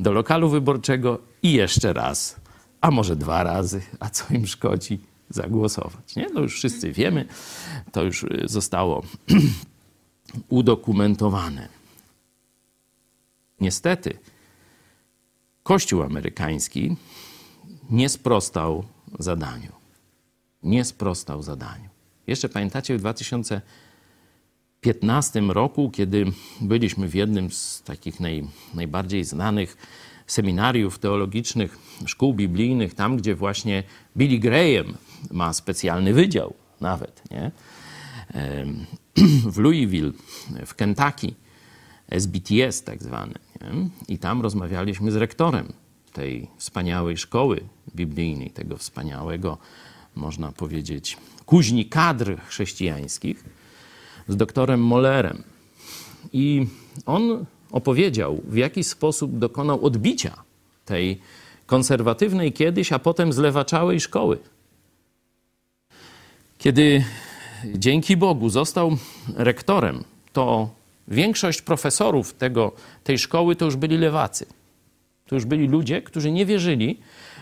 do lokalu wyborczego i jeszcze raz, a może dwa razy, a co im szkodzi, zagłosować. Nie? No już wszyscy wiemy, to już y, zostało udokumentowane. Niestety, Kościół amerykański nie sprostał zadaniu. Nie sprostał zadaniu. Jeszcze pamiętacie w 2015 roku, kiedy byliśmy w jednym z takich naj, najbardziej znanych seminariów teologicznych, szkół biblijnych, tam gdzie właśnie Billy Graham ma specjalny wydział nawet, nie? W Louisville, w Kentucky, SBTS tak zwane. Nie? I tam rozmawialiśmy z rektorem tej wspaniałej szkoły biblijnej, tego wspaniałego, można powiedzieć, kuźni kadr chrześcijańskich, z doktorem Mollerem. I on opowiedział, w jaki sposób dokonał odbicia tej konserwatywnej kiedyś, a potem zlewaczałej szkoły. Kiedy dzięki Bogu został rektorem, to większość profesorów tego, tej szkoły to już byli lewacy. To już byli ludzie, którzy nie wierzyli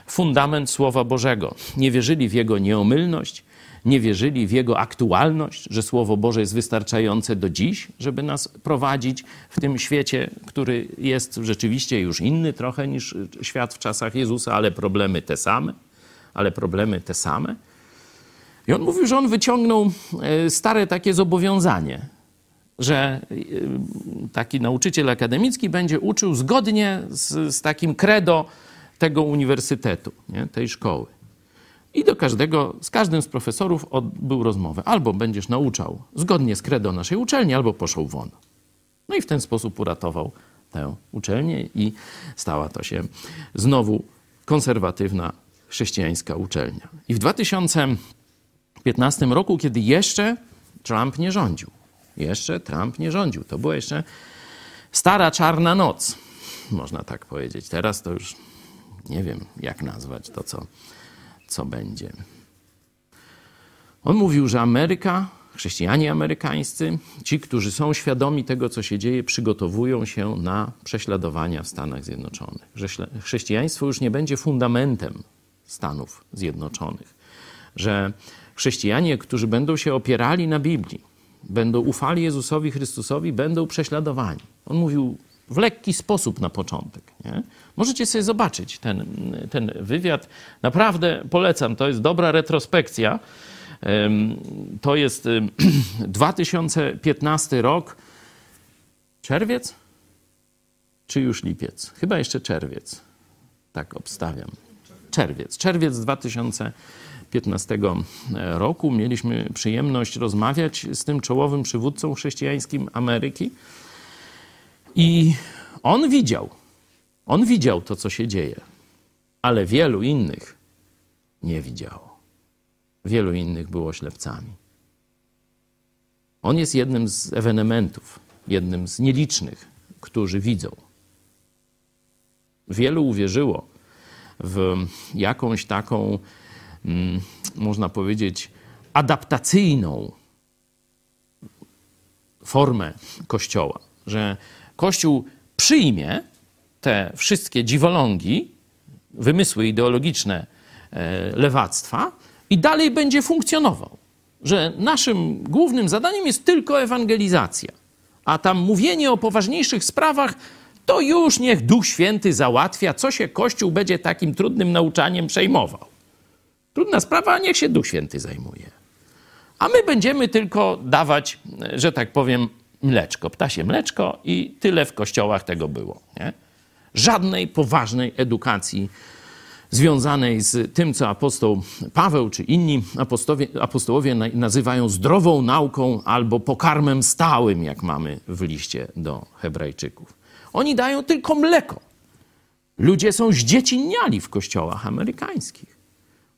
w fundament Słowa Bożego, nie wierzyli w jego nieomylność, nie wierzyli w jego aktualność, że Słowo Boże jest wystarczające do dziś, żeby nas prowadzić w tym świecie, który jest rzeczywiście już inny trochę niż świat w czasach Jezusa, ale problemy te same, ale problemy te same. I on mówił, że on wyciągnął e, stare takie zobowiązanie, że e, taki nauczyciel akademicki będzie uczył zgodnie z, z takim credo tego uniwersytetu, nie? tej szkoły. I do każdego, z każdym z profesorów odbył rozmowę. Albo będziesz nauczał zgodnie z credo naszej uczelni, albo poszł won. No i w ten sposób uratował tę uczelnię i stała to się znowu konserwatywna chrześcijańska uczelnia. I w 2015 roku, kiedy jeszcze Trump nie rządził, jeszcze Trump nie rządził, to była jeszcze stara czarna noc, można tak powiedzieć. Teraz to już nie wiem, jak nazwać to, co co będzie. On mówił, że Ameryka, chrześcijanie amerykańscy, ci, którzy są świadomi tego, co się dzieje, przygotowują się na prześladowania w Stanach Zjednoczonych. Że chrześcijaństwo już nie będzie fundamentem Stanów Zjednoczonych. Że chrześcijanie, którzy będą się opierali na Biblii, będą ufali Jezusowi Chrystusowi, będą prześladowani. On mówił w lekki sposób na początek. Nie? Możecie sobie zobaczyć ten, ten wywiad. Naprawdę polecam, to jest dobra retrospekcja. To jest 2015 rok. Czerwiec? Czy już lipiec? Chyba jeszcze czerwiec. Tak obstawiam. Czerwiec. Czerwiec 2015 roku. Mieliśmy przyjemność rozmawiać z tym czołowym przywódcą chrześcijańskim Ameryki. I on widział, on widział to, co się dzieje, ale wielu innych nie widziało. Wielu innych było ślepcami. On jest jednym z ewenementów, jednym z nielicznych, którzy widzą. Wielu uwierzyło w jakąś taką, można powiedzieć, adaptacyjną formę Kościoła, że Kościół przyjmie te wszystkie dziwolągi, wymysły ideologiczne e, lewactwa i dalej będzie funkcjonował. Że naszym głównym zadaniem jest tylko ewangelizacja, a tam mówienie o poważniejszych sprawach to już niech Duch Święty załatwia, co się Kościół będzie takim trudnym nauczaniem przejmował. Trudna sprawa, niech się Duch Święty zajmuje. A my będziemy tylko dawać, że tak powiem, mleczko, ptasie mleczko i tyle w kościołach tego było. Nie? Żadnej poważnej edukacji związanej z tym, co apostoł Paweł czy inni apostołowie nazywają zdrową nauką albo pokarmem stałym, jak mamy w liście do Hebrajczyków. Oni dają tylko mleko. Ludzie są zdziecinniali w kościołach amerykańskich.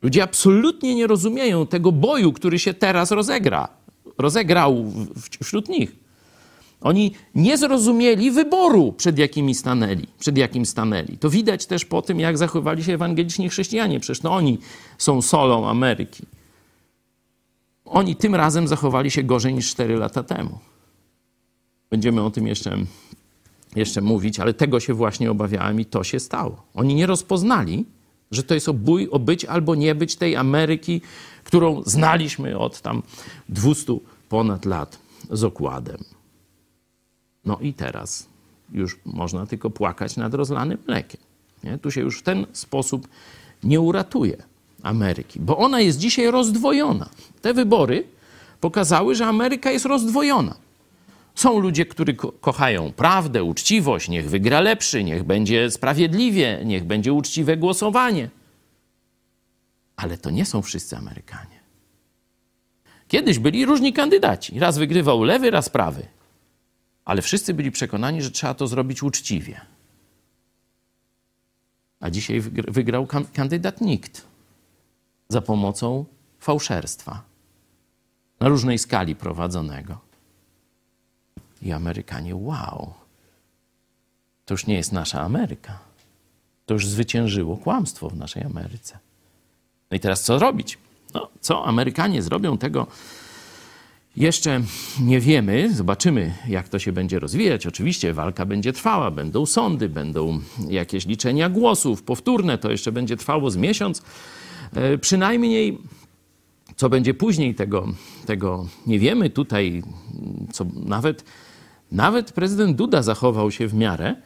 Ludzie absolutnie nie rozumieją tego boju, który się teraz rozegra, rozegrał wśród nich. Oni nie zrozumieli wyboru, przed jakimi stanęli, przed jakim stanęli. To widać też po tym, jak zachowywali się ewangeliczni chrześcijanie. Przecież to oni są solą Ameryki. Oni tym razem zachowali się gorzej niż 4 lata temu. Będziemy o tym jeszcze, jeszcze mówić, ale tego się właśnie obawiałem i to się stało. Oni nie rozpoznali, że to jest obój, o być albo nie być tej Ameryki, którą znaliśmy od tam 200 ponad lat z okładem. No i teraz już można tylko płakać nad rozlanym mlekiem. Nie? Tu się już w ten sposób nie uratuje Ameryki, bo ona jest dzisiaj rozdwojona. Te wybory pokazały, że Ameryka jest rozdwojona. Są ludzie, którzy ko kochają prawdę, uczciwość, niech wygra lepszy, niech będzie sprawiedliwie, niech będzie uczciwe głosowanie. Ale to nie są wszyscy Amerykanie. Kiedyś byli różni kandydaci. Raz wygrywał lewy, raz prawy. Ale wszyscy byli przekonani, że trzeba to zrobić uczciwie. A dzisiaj wygrał kandydat nikt za pomocą fałszerstwa na różnej skali prowadzonego. I Amerykanie, wow, to już nie jest nasza Ameryka. To już zwyciężyło kłamstwo w naszej Ameryce. No i teraz co robić? No, co Amerykanie zrobią tego? Jeszcze nie wiemy, zobaczymy, jak to się będzie rozwijać. Oczywiście walka będzie trwała, będą sądy, będą jakieś liczenia głosów powtórne, to jeszcze będzie trwało z miesiąc. E, przynajmniej co będzie później, tego, tego nie wiemy. Tutaj co nawet, nawet prezydent Duda zachował się w miarę,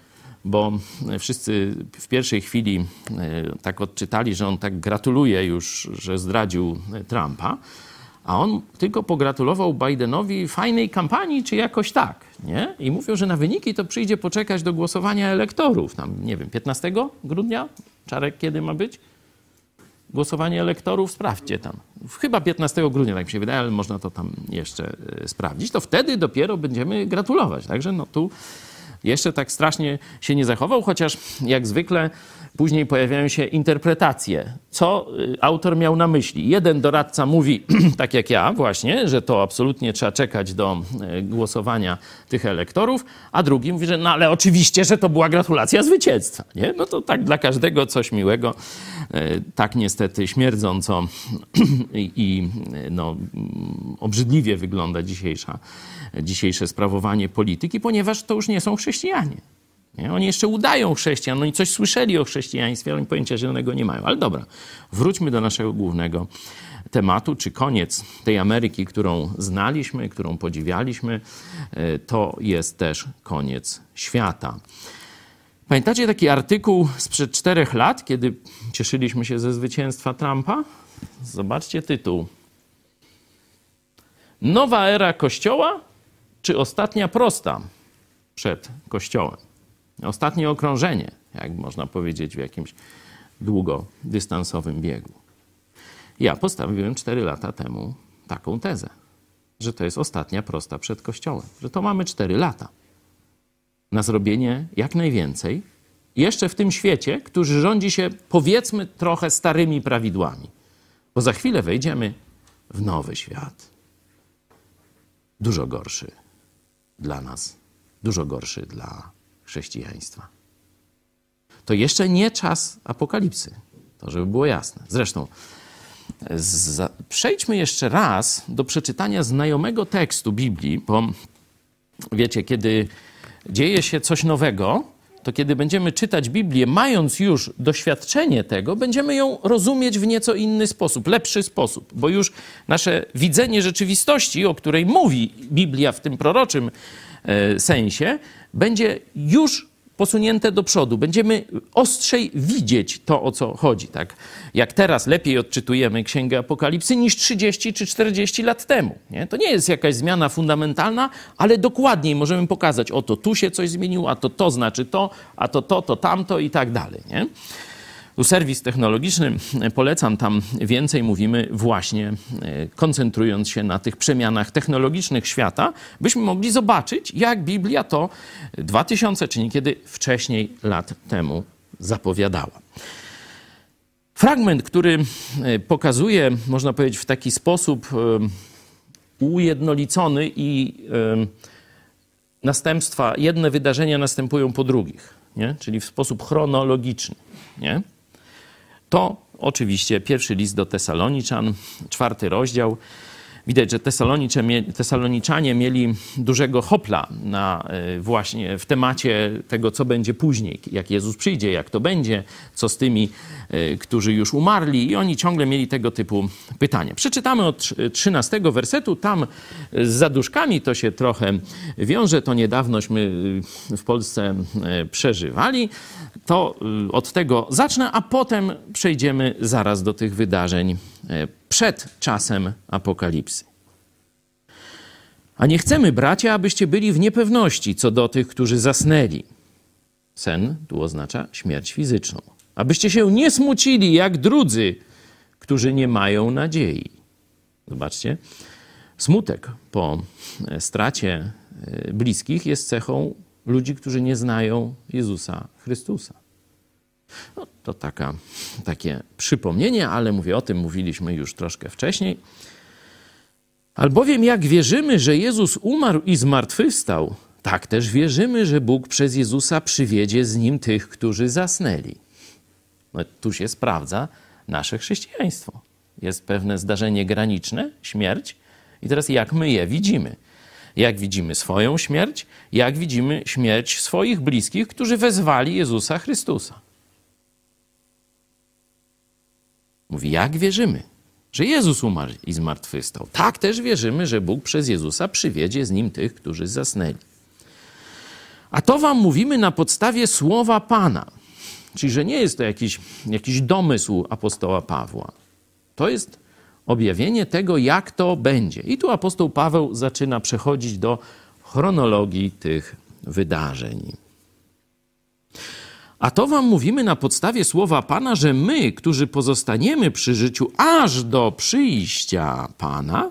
bo wszyscy w pierwszej chwili e, tak odczytali, że on tak gratuluje już, że zdradził Trumpa a on tylko pogratulował Bidenowi fajnej kampanii, czy jakoś tak, nie? I mówią, że na wyniki to przyjdzie poczekać do głosowania elektorów. Tam, nie wiem, 15 grudnia? Czarek kiedy ma być? Głosowanie elektorów, sprawdźcie tam. Chyba 15 grudnia, tak mi się wydaje, ale można to tam jeszcze e, sprawdzić. To wtedy dopiero będziemy gratulować. Także no tu jeszcze tak strasznie się nie zachował, chociaż jak zwykle Później pojawiają się interpretacje, co y, autor miał na myśli. Jeden doradca mówi, tak jak ja właśnie, że to absolutnie trzeba czekać do y, głosowania tych elektorów, a drugi mówi, że no ale oczywiście, że to była gratulacja zwycięstwa. Nie? No to tak dla każdego coś miłego. Y, tak niestety śmierdząco i no, obrzydliwie wygląda dzisiejsza, dzisiejsze sprawowanie polityki, ponieważ to już nie są chrześcijanie. Nie? Oni jeszcze udają chrześcijan, oni coś słyszeli o chrześcijaństwie, ale oni pojęcia zielonego nie mają. Ale dobra, wróćmy do naszego głównego tematu, czy koniec tej Ameryki, którą znaliśmy, którą podziwialiśmy, e, to jest też koniec świata. Pamiętacie taki artykuł sprzed czterech lat, kiedy cieszyliśmy się ze zwycięstwa Trumpa? Zobaczcie tytuł. Nowa era Kościoła, czy ostatnia prosta przed Kościołem? Ostatnie okrążenie, jak można powiedzieć w jakimś długodystansowym biegu. Ja postawiłem 4 lata temu taką tezę, że to jest ostatnia prosta przed Kościołem, że to mamy 4 lata na zrobienie jak najwięcej, jeszcze w tym świecie, który rządzi się powiedzmy trochę starymi prawidłami, bo za chwilę wejdziemy w nowy świat. Dużo gorszy dla nas, dużo gorszy dla chrześcijaństwa. To jeszcze nie czas apokalipsy, to żeby było jasne. Zresztą, przejdźmy jeszcze raz do przeczytania znajomego tekstu Biblii, bo wiecie, kiedy dzieje się coś nowego, to kiedy będziemy czytać Biblię, mając już doświadczenie tego, będziemy ją rozumieć w nieco inny sposób, lepszy sposób, bo już nasze widzenie rzeczywistości, o której mówi Biblia w tym proroczym e, sensie, będzie już posunięte do przodu. Będziemy ostrzej widzieć to, o co chodzi. Tak? Jak teraz lepiej odczytujemy Księgę Apokalipsy niż 30 czy 40 lat temu. Nie? To nie jest jakaś zmiana fundamentalna, ale dokładniej możemy pokazać, oto tu się coś zmieniło, a to to znaczy to, a to to, to tamto i tak dalej. Nie? Serwis technologiczny, polecam tam więcej, mówimy właśnie e, koncentrując się na tych przemianach technologicznych świata, byśmy mogli zobaczyć, jak Biblia to 2000 czy niekiedy wcześniej lat temu zapowiadała. Fragment, który e, pokazuje, można powiedzieć, w taki sposób e, ujednolicony i następstwa, jedne wydarzenia następują po drugich, nie? czyli w sposób chronologiczny. Nie? To oczywiście pierwszy list do Tesaloniczan, czwarty rozdział. Widać, że Tesaloniczanie mieli dużego hopla na, y, właśnie w temacie tego, co będzie później, jak Jezus przyjdzie, jak to będzie, co z tymi, y, którzy już umarli. I oni ciągle mieli tego typu pytania. Przeczytamy od trz- 13 wersetu. Tam y, z zaduszkami to się trochę wiąże. To niedawnośmy w Polsce przeżywali. To od tego zacznę, a potem przejdziemy zaraz do tych wydarzeń przed czasem apokalipsy. A nie chcemy, bracia, abyście byli w niepewności co do tych, którzy zasnęli. Sen tu oznacza śmierć fizyczną. Abyście się nie smucili jak drudzy, którzy nie mają nadziei. Zobaczcie, smutek po e, stracie e, bliskich jest cechą ludzi, którzy nie znają Jezusa Chrystusa. No, to taka, takie przypomnienie, ale mówię o tym, mówiliśmy już troszkę wcześniej. Albowiem jak wierzymy, że Jezus umarł i zmartwychwstał, tak też wierzymy, że Bóg przez Jezusa przywiedzie z nim tych, którzy zasnęli. No, tu się sprawdza nasze chrześcijaństwo. Jest pewne zdarzenie graniczne, śmierć, i teraz jak my je widzimy? Jak widzimy swoją śmierć, jak widzimy śmierć swoich bliskich, którzy wezwali Jezusa Chrystusa. Mówi, jak wierzymy, że Jezus umarł i zmartwychwstał. Tak też wierzymy, że Bóg przez Jezusa przywiedzie z nim tych, którzy zasnęli. A to wam mówimy na podstawie słowa Pana. Czyli, że nie jest to jakiś, jakiś domysł apostoła Pawła. To jest objawienie tego, jak to będzie. I tu apostoł Paweł zaczyna przechodzić do chronologii tych wydarzeń. A to wam mówimy na podstawie słowa Pana, że my, którzy pozostaniemy przy życiu aż do przyjścia Pana,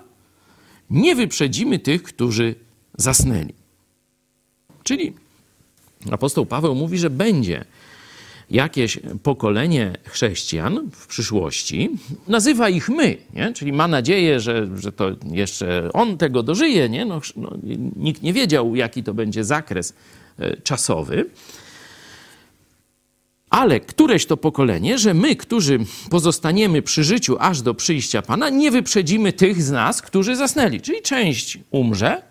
nie wyprzedzimy tych, którzy zasnęli. Czyli apostoł Paweł mówi, że będzie jakieś pokolenie chrześcijan w przyszłości, nazywa ich my, nie? czyli ma nadzieję, że, że to jeszcze on tego dożyje. Nie? No, no, nikt nie wiedział, jaki to będzie zakres e, czasowy. Ale któreś to pokolenie, że my, którzy pozostaniemy przy życiu aż do przyjścia Pana, nie wyprzedzimy tych z nas, którzy zasnęli. Czyli część umrze,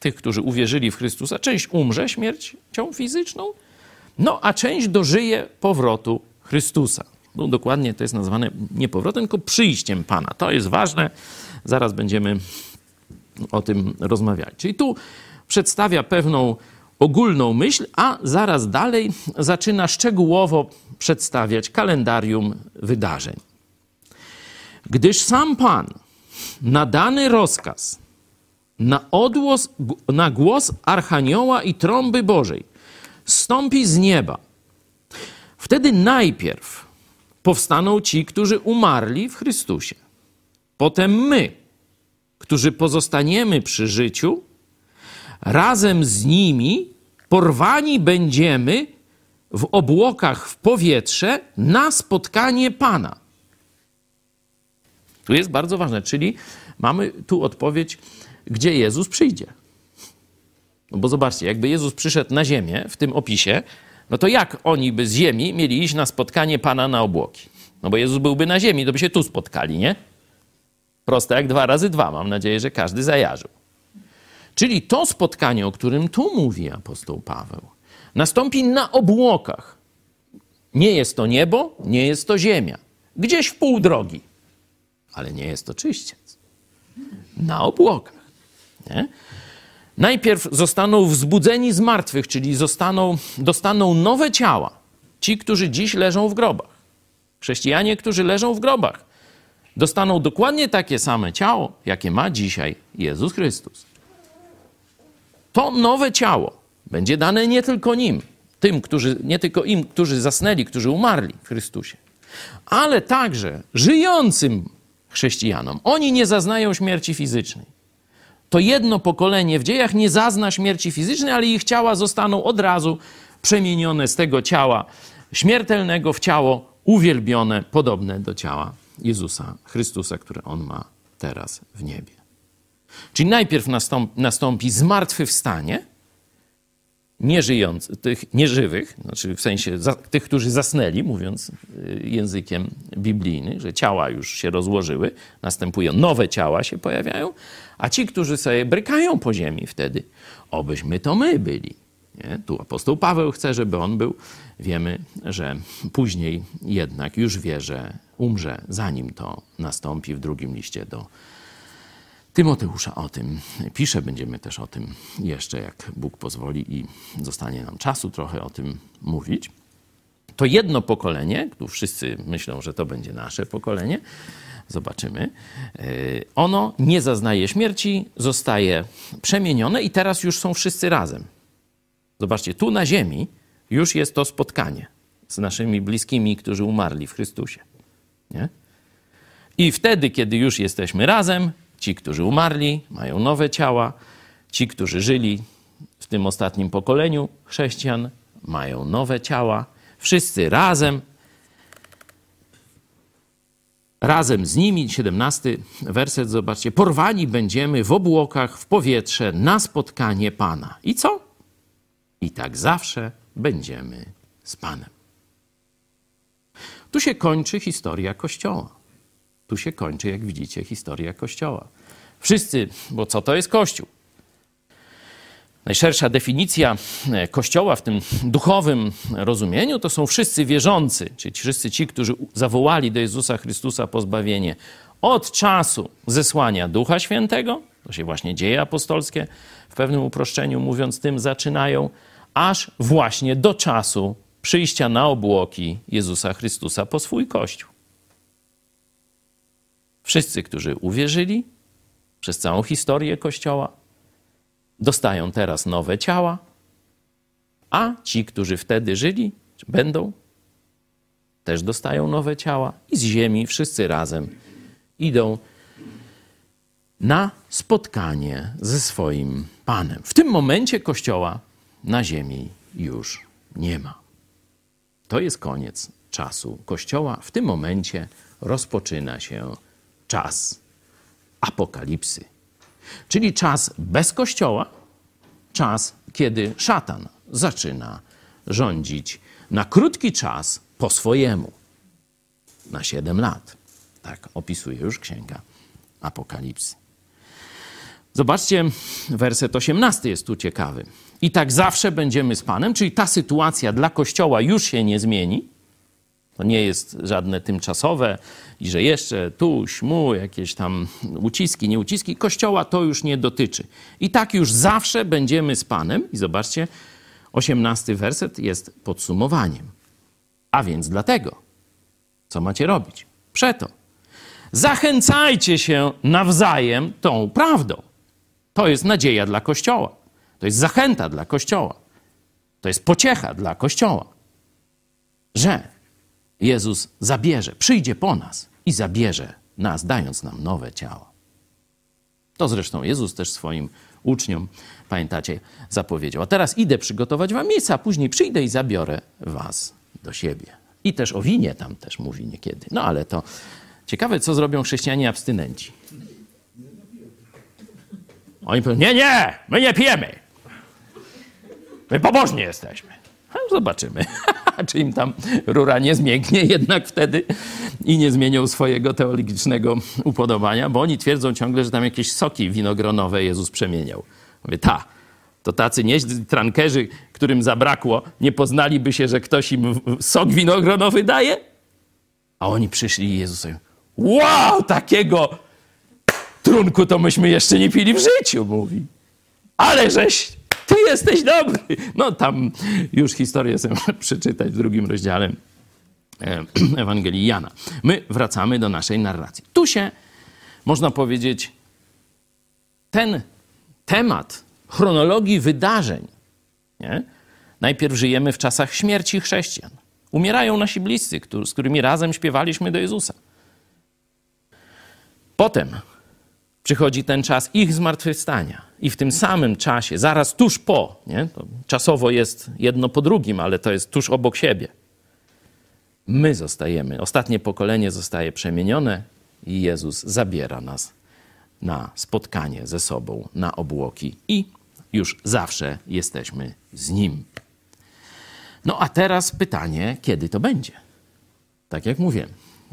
tych, którzy uwierzyli w Chrystusa, część umrze śmiercią fizyczną, no a część dożyje powrotu Chrystusa. No, dokładnie to jest nazwane nie powrotem, tylko przyjściem Pana. To jest ważne. Zaraz będziemy o tym rozmawiali. Czyli tu przedstawia pewną ogólną myśl, a zaraz dalej zaczyna szczegółowo przedstawiać kalendarium wydarzeń. Gdyż sam Pan na dany rozkaz, na odgłos, na głos Archanioła i trąby Bożej stąpi z nieba. Wtedy najpierw powstaną ci, którzy umarli w Chrystusie. Potem my, którzy pozostaniemy przy życiu, razem z nimi porwani będziemy w obłokach w powietrze na spotkanie Pana. Tu jest bardzo ważne, czyli mamy tu odpowiedź, gdzie Jezus przyjdzie. No bo zobaczcie, jakby Jezus przyszedł na ziemię w tym opisie, no to jak oni by z ziemi mieli iść na spotkanie Pana na obłoki? No bo Jezus byłby na ziemi, to by się tu spotkali, nie? Proste jak dwa razy dwa. Mam nadzieję, że każdy zajarzył. Czyli to spotkanie, o którym tu mówi apostoł Paweł, nastąpi na obłokach. Nie jest to niebo, nie jest to ziemia. Gdzieś w pół drogi. Ale nie jest to czyściec. Na obłokach. Nie? Najpierw zostaną wzbudzeni z martwych, czyli zostaną, dostaną nowe ciała. Ci, którzy dziś leżą w grobach. Chrześcijanie, którzy leżą w grobach, dostaną dokładnie takie same ciało, jakie ma dzisiaj Jezus Chrystus. To nowe ciało będzie dane nie tylko nim, tym, którzy, nie tylko im, którzy zasnęli, którzy umarli w Chrystusie, ale także żyjącym chrześcijanom. Oni nie zaznają śmierci fizycznej. To jedno pokolenie w dziejach nie zazna śmierci fizycznej, ale ich ciała zostaną od razu przemienione z tego ciała śmiertelnego w ciało uwielbione, podobne do ciała Jezusa Chrystusa, które on ma teraz w niebie. Czyli najpierw nastąpi, nastąpi zmartwychwstanie, nieżyjących, tych nieżywych, znaczy w sensie za, tych, którzy zasnęli, mówiąc y, językiem biblijnym, że ciała już się rozłożyły, następują nowe ciała się pojawiają, a ci, którzy sobie brykają po ziemi wtedy, obyśmy to my byli. Nie? Tu apostoł Paweł chce, żeby on był. Wiemy, że później jednak już wie, że umrze, zanim to nastąpi w drugim liście do Tymoteusza o tym pisze. Będziemy też o tym jeszcze, jak Bóg pozwoli i zostanie nam czasu trochę o tym mówić. To jedno pokolenie, tu wszyscy myślą, że to będzie nasze pokolenie, zobaczymy, yy, ono nie zaznaje śmierci, zostaje przemienione i teraz już są wszyscy razem. Zobaczcie, tu na ziemi już jest to spotkanie z naszymi bliskimi, którzy umarli w Chrystusie. Nie? I wtedy, kiedy już jesteśmy razem, ci, którzy umarli, mają nowe ciała, ci, którzy żyli w tym ostatnim pokoleniu chrześcijan, mają nowe ciała. Wszyscy razem, razem z nimi, 17 werset, zobaczcie, porwani będziemy w obłokach, w powietrze, na spotkanie Pana. I co? I tak zawsze będziemy z Panem. Tu się kończy historia Kościoła. Tu się kończy, jak widzicie, historia Kościoła. Wszyscy, bo co to jest Kościół? Najszersza definicja e, Kościoła w tym duchowym rozumieniu to są wszyscy wierzący, czyli wszyscy ci, którzy zawołali do Jezusa Chrystusa pozbawienie od czasu zesłania Ducha Świętego, to się właśnie dzieje apostolskie w pewnym uproszczeniu mówiąc tym zaczynają, aż właśnie do czasu przyjścia na obłoki Jezusa Chrystusa po swój Kościół. Wszyscy, którzy uwierzyli przez całą historię Kościoła, dostają teraz nowe ciała, a ci, którzy wtedy żyli, będą, też dostają nowe ciała i z ziemi wszyscy razem idą na spotkanie ze swoim Panem. W tym momencie Kościoła na ziemi już nie ma. To jest koniec czasu Kościoła. W tym momencie rozpoczyna się czas apokalipsy, czyli czas bez Kościoła, czas, kiedy szatan zaczyna rządzić na krótki czas po swojemu, na 7 lat. Tak opisuje już księga Apokalipsy. Zobaczcie, werset 18 jest tu ciekawy. I tak zawsze będziemy z Panem, czyli ta sytuacja dla Kościoła już się nie zmieni. To nie jest żadne tymczasowe i że jeszcze tu, śmu, jakieś tam uciski, nie uciski. Kościoła to już nie dotyczy. I tak już zawsze będziemy z Panem. I zobaczcie, 18 werset jest podsumowaniem. A więc dlatego, co macie robić? Przeto. Zachęcajcie się nawzajem tą prawdą. To jest nadzieja dla Kościoła. To jest zachęta dla Kościoła. To jest pociecha dla Kościoła, że Jezus zabierze, przyjdzie po nas i zabierze nas, dając nam nowe ciało. To zresztą Jezus też swoim uczniom, pamiętacie, zapowiedział. A teraz idę przygotować wam miejsce, a później przyjdę i zabiorę was do siebie. I też o winie tam też mówi niekiedy. No ale to ciekawe, co zrobią chrześcijanie abstynenci. Oni powiedzą, nie, nie, my nie pijemy. My pobożni jesteśmy. No, zobaczymy, czy im tam rura nie zmięknie jednak wtedy i nie zmienią swojego teologicznego upodobania, bo oni twierdzą ciągle, że tam jakieś soki winogronowe Jezus przemieniał. Mówię, ta, to tacy nieźli trankerzy, którym zabrakło, nie poznaliby się, że ktoś im sok winogronowy daje? A oni przyszli i Jezus mówił, wow, takiego trunku to myśmy jeszcze nie pili w życiu, mówi. Ale żeś, ty jesteś dobry. No tam już historię sobie przeczytać w drugim rozdziale e, Ewangelii Jana. My wracamy do naszej narracji. Tu się, można powiedzieć, ten temat chronologii wydarzeń, nie? najpierw żyjemy w czasach śmierci chrześcijan. Umierają nasi bliscy, z którymi razem śpiewaliśmy do Jezusa. Potem przychodzi ten czas ich zmartwychwstania. I w tym samym czasie, zaraz tuż po, nie? To czasowo jest jedno po drugim, ale to jest tuż obok siebie. My zostajemy, ostatnie pokolenie zostaje przemienione i Jezus zabiera nas na spotkanie ze sobą, na obłoki i już zawsze jesteśmy z Nim. No a teraz pytanie, kiedy to będzie? Tak jak mówię,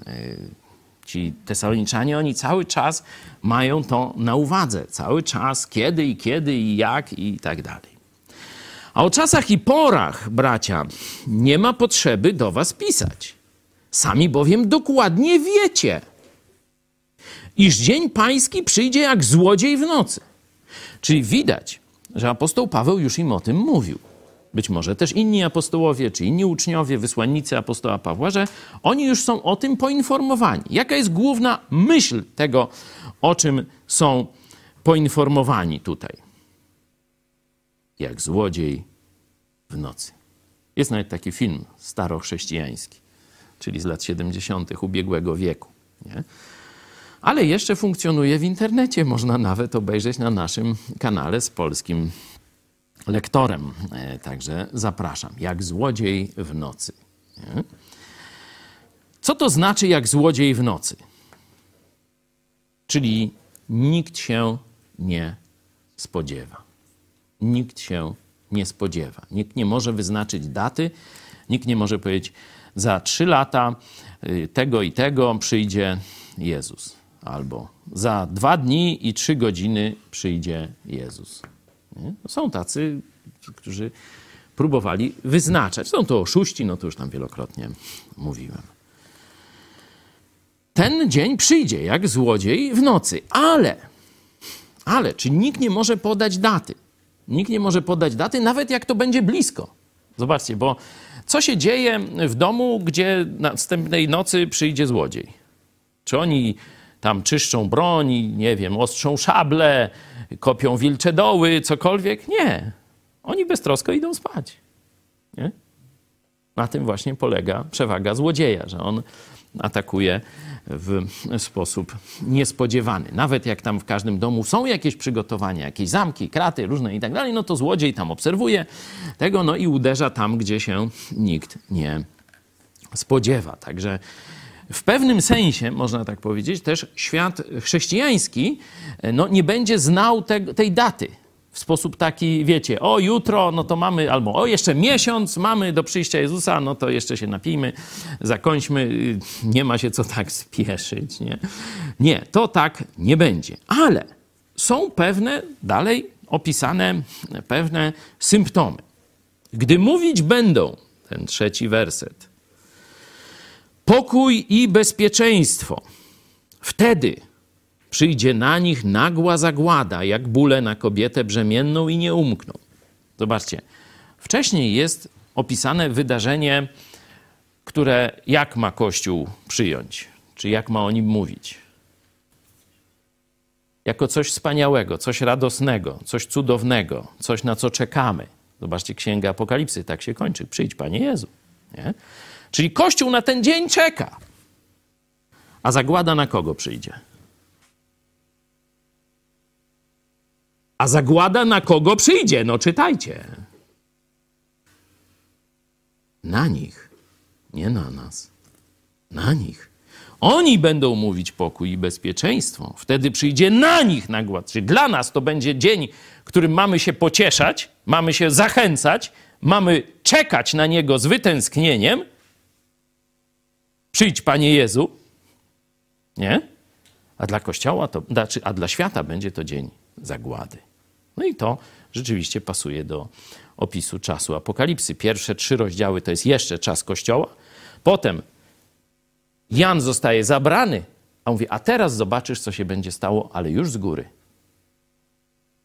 yy, ci tesaloniczanie, oni cały czas mają to na uwadze. Cały czas, kiedy i kiedy i jak i tak dalej. A o czasach i porach, bracia, nie ma potrzeby do was pisać. Sami bowiem dokładnie wiecie, iż dzień pański przyjdzie jak złodziej w nocy. Czyli widać, że apostoł Paweł już im o tym mówił. Być może też inni apostołowie, czy inni uczniowie, wysłannicy apostoła Pawła, że oni już są o tym poinformowani. Jaka jest główna myśl tego, o czym są poinformowani tutaj? Jak złodziej w nocy. Jest nawet taki film starochrześcijański, czyli z lat 70. ubiegłego wieku. Nie? ale jeszcze funkcjonuje w internecie. Można nawet obejrzeć na naszym kanale z polskim lektorem. E, Także zapraszam. Jak złodziej w nocy. Nie? Co to znaczy jak złodziej w nocy? Czyli nikt się nie spodziewa. Nikt się nie spodziewa. Nikt nie może wyznaczyć daty, nikt nie może powiedzieć, za trzy lata y, tego i tego przyjdzie Jezus albo za dwa dni i trzy godziny przyjdzie Jezus. Nie? Są tacy, którzy próbowali wyznaczać. Są to oszuści, no to już tam wielokrotnie mówiłem. Ten dzień przyjdzie jak złodziej w nocy, ale, ale, czy nikt nie może podać daty? Nikt nie może podać daty, nawet jak to będzie blisko. Zobaczcie, bo co się dzieje w domu, gdzie następnej nocy przyjdzie złodziej? Czy oni tam czyszczą broń, nie wiem, ostrzą szable, kopią wilcze doły, cokolwiek. Nie. Oni beztrosko idą spać. Nie? Na tym właśnie polega przewaga złodzieja, że on atakuje w sposób niespodziewany. Nawet jak tam w każdym domu są jakieś przygotowania, jakieś zamki, kraty różne i tak dalej, no to złodziej tam obserwuje tego, no i uderza tam, gdzie się nikt nie spodziewa. Także w pewnym sensie, można tak powiedzieć, też świat chrześcijański no, nie będzie znał te, tej daty w sposób taki, wiecie, o jutro, no to mamy, albo o jeszcze miesiąc mamy do przyjścia Jezusa, no to jeszcze się napijmy, zakończmy, nie ma się co tak spieszyć, nie? Nie, to tak nie będzie. Ale są pewne, dalej opisane pewne symptomy. Gdy mówić będą, ten trzeci werset, pokój i bezpieczeństwo. Wtedy przyjdzie na nich nagła zagłada, jak bóle na kobietę brzemienną i nie umkną. Zobaczcie, wcześniej jest opisane wydarzenie, które jak ma Kościół przyjąć, czy jak ma o nim mówić. Jako coś wspaniałego, coś radosnego, coś cudownego, coś na co czekamy. Zobaczcie, Księga Apokalipsy tak się kończy. Przyjdź, Panie Jezu. Nie? Czyli Kościół na ten dzień czeka. A zagłada na kogo przyjdzie? A zagłada na kogo przyjdzie? No czytajcie. Na nich, nie na nas. Na nich. Oni będą mówić pokój i bezpieczeństwo. Wtedy przyjdzie na nich nagład. Czyli dla nas to będzie dzień, którym mamy się pocieszać, mamy się zachęcać, mamy czekać na niego z wytęsknieniem. Przyjdź, Panie Jezu. Nie? A dla Kościoła to, znaczy, a dla świata będzie to dzień zagłady. No i to rzeczywiście pasuje do opisu czasu Apokalipsy. Pierwsze trzy rozdziały to jest jeszcze czas Kościoła. Potem Jan zostaje zabrany, a mówi, a teraz zobaczysz, co się będzie stało, ale już z góry.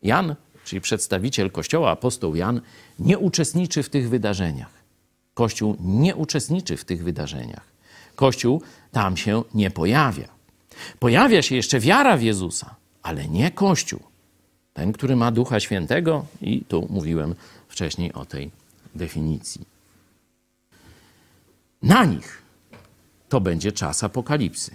Jan, czyli przedstawiciel Kościoła, apostoł Jan, nie uczestniczy w tych wydarzeniach. Kościół nie uczestniczy w tych wydarzeniach. Kościół tam się nie pojawia. Pojawia się jeszcze wiara w Jezusa, ale nie Kościół. Ten, który ma Ducha Świętego, i tu mówiłem wcześniej o tej definicji. Na nich to będzie czas apokalipsy,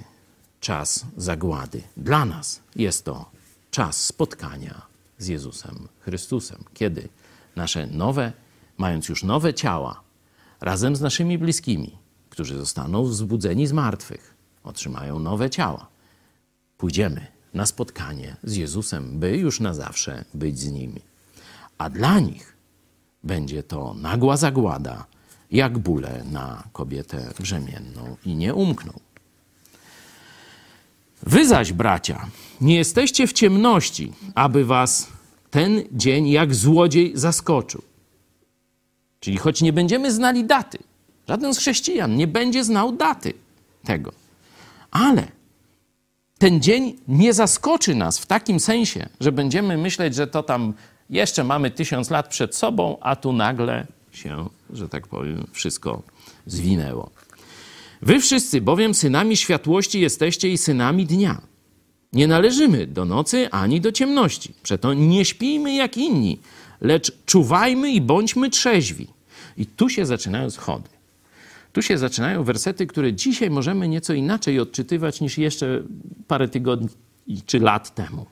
czas zagłady. Dla nas jest to czas spotkania z Jezusem Chrystusem, kiedy nasze nowe, mając już nowe ciała, razem z naszymi bliskimi, którzy zostaną wzbudzeni z martwych, otrzymają nowe ciała, pójdziemy na spotkanie z Jezusem, by już na zawsze być z nimi. a dla nich będzie to nagła zagłada, jak bóle na kobietę brzemienną i nie umkną. Wy zaś, bracia, nie jesteście w ciemności, aby was ten dzień jak złodziej zaskoczył. Czyli choć nie będziemy znali daty, żaden z chrześcijan nie będzie znał daty tego, ale ten dzień nie zaskoczy nas w takim sensie, że będziemy myśleć, że to tam jeszcze mamy tysiąc lat przed sobą, a tu nagle się, że tak powiem, wszystko zwinęło. Wy wszyscy bowiem synami światłości jesteście i synami dnia. Nie należymy do nocy ani do ciemności. Przeto nie śpijmy jak inni, lecz czuwajmy i bądźmy trzeźwi. I tu się zaczynają schody. Tu się zaczynają wersety, które dzisiaj możemy nieco inaczej odczytywać niż jeszcze parę tygodni czy lat temu.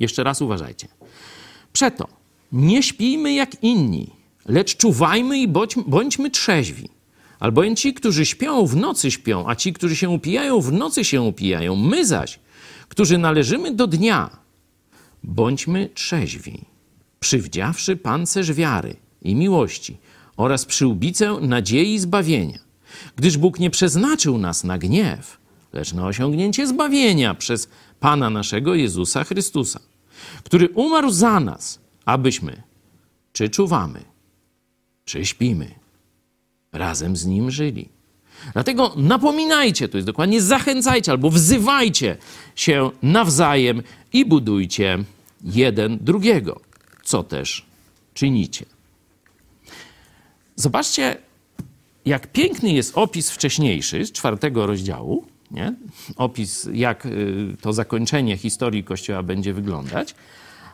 Jeszcze raz uważajcie. Przeto nie śpijmy jak inni, lecz czuwajmy i bądźmy trzeźwi. Albowiem ci, którzy śpią, w nocy śpią, a ci, którzy się upijają, w nocy się upijają. My zaś, którzy należymy do dnia, bądźmy trzeźwi, przywdziawszy pancerz wiary i miłości oraz przyłbicę nadziei zbawienia. Gdyż Bóg nie przeznaczył nas na gniew, lecz na osiągnięcie zbawienia przez Pana naszego Jezusa Chrystusa, który umarł za nas, abyśmy czy czuwamy, czy śpimy, razem z Nim żyli. Dlatego napominajcie, to jest dokładnie zachęcajcie albo wzywajcie się nawzajem i budujcie jeden drugiego, co też czynicie. Zobaczcie, jak piękny jest opis wcześniejszy z czwartego rozdziału, nie? opis, jak y, to zakończenie historii Kościoła będzie wyglądać,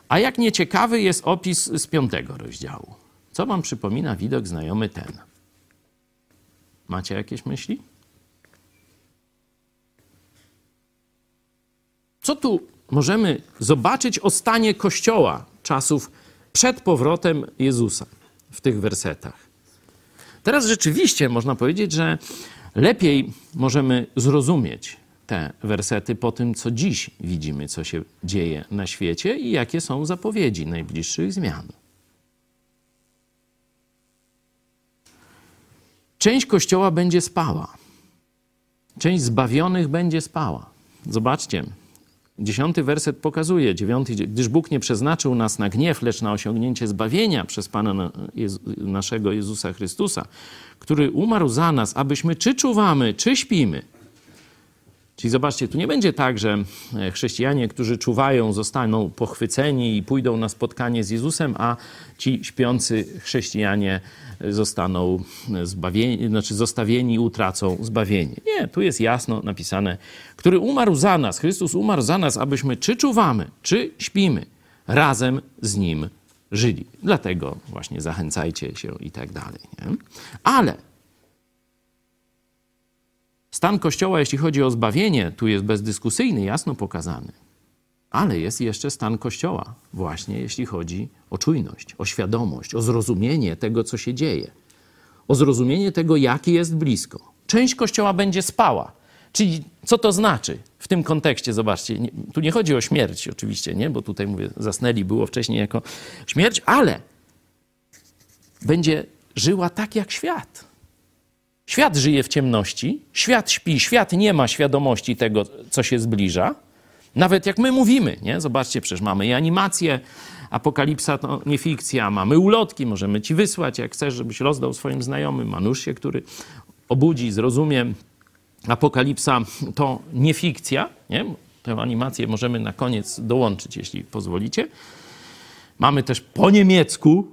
a jak nieciekawy jest opis z piątego rozdziału. Co wam przypomina widok znajomy ten? Macie jakieś myśli? Co tu możemy zobaczyć o stanie Kościoła czasów przed powrotem Jezusa w tych wersetach? Teraz rzeczywiście można powiedzieć, że lepiej możemy zrozumieć te wersety po tym, co dziś widzimy, co się dzieje na świecie i jakie są zapowiedzi najbliższych zmian. Część kościoła będzie spała. Część zbawionych będzie spała. Zobaczcie, dziesiąty werset pokazuje, dziewiąty, gdyż Bóg nie przeznaczył nas na gniew, lecz na osiągnięcie zbawienia przez Pana Jezu, naszego Jezusa Chrystusa, który umarł za nas, abyśmy czy czuwamy, czy śpimy. Czyli zobaczcie, tu nie będzie tak, że chrześcijanie, którzy czuwają, zostaną pochwyceni i pójdą na spotkanie z Jezusem, a ci śpiący chrześcijanie zostaną zbawieni, znaczy zostawieni, utracą zbawienie. Nie, tu jest jasno napisane, który umarł za nas, Chrystus umarł za nas, abyśmy czy czuwamy, czy śpimy, razem z Nim żyli. Dlatego właśnie zachęcajcie się i tak dalej. Nie? Ale stan Kościoła, jeśli chodzi o zbawienie, tu jest bezdyskusyjny, jasno pokazany. Ale jest jeszcze stan Kościoła, właśnie jeśli chodzi o czujność, o świadomość, o zrozumienie tego, co się dzieje, o zrozumienie tego, jaki jest blisko. Część Kościoła będzie spała. Czyli co to znaczy w tym kontekście? Zobaczcie, nie, tu nie chodzi o śmierć oczywiście, nie? bo tutaj mówię, zasnęli było wcześniej jako śmierć, ale będzie żyła tak jak świat. Świat żyje w ciemności, świat śpi, świat nie ma świadomości tego, co się zbliża. Nawet jak my mówimy, nie? Zobaczcie, przecież mamy i animacje, Apokalipsa to nie fikcja, mamy ulotki, możemy ci wysłać, jak chcesz, żebyś rozdał swoim znajomym, Manusz który obudzi, zrozumie. Apokalipsa to nie fikcja, nie? Tę animację możemy na koniec dołączyć, jeśli pozwolicie. Mamy też po niemiecku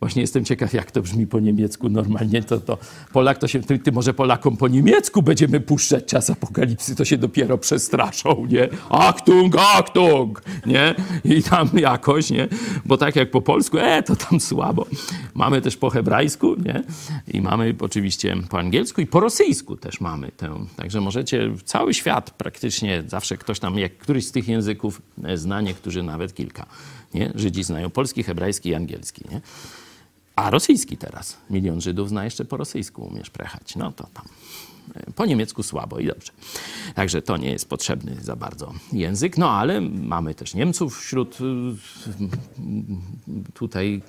Właśnie jestem ciekaw, jak to brzmi po niemiecku normalnie. To, to Polak to się, ty, ty, może Polakom po niemiecku będziemy puszczać czas apokalipsy, to się dopiero przestraszą, nie? Achtung, Achtung, nie? I tam jakoś, nie? Bo tak jak po polsku, e, to tam słabo. Mamy też po hebrajsku, nie? I mamy oczywiście po angielsku i po rosyjsku też mamy tę. Także możecie, cały świat praktycznie, zawsze ktoś tam, jak któryś z tych języków zna, niektórzy nawet kilka, nie? Żydzi znają polski, hebrajski i angielski, nie? A rosyjski teraz. Milion Żydów zna jeszcze po rosyjsku, umiesz prechać. No to tam Po niemiecku słabo i dobrze. Także to nie jest potrzebny za bardzo język. No ale mamy też Niemców wśród y, tutaj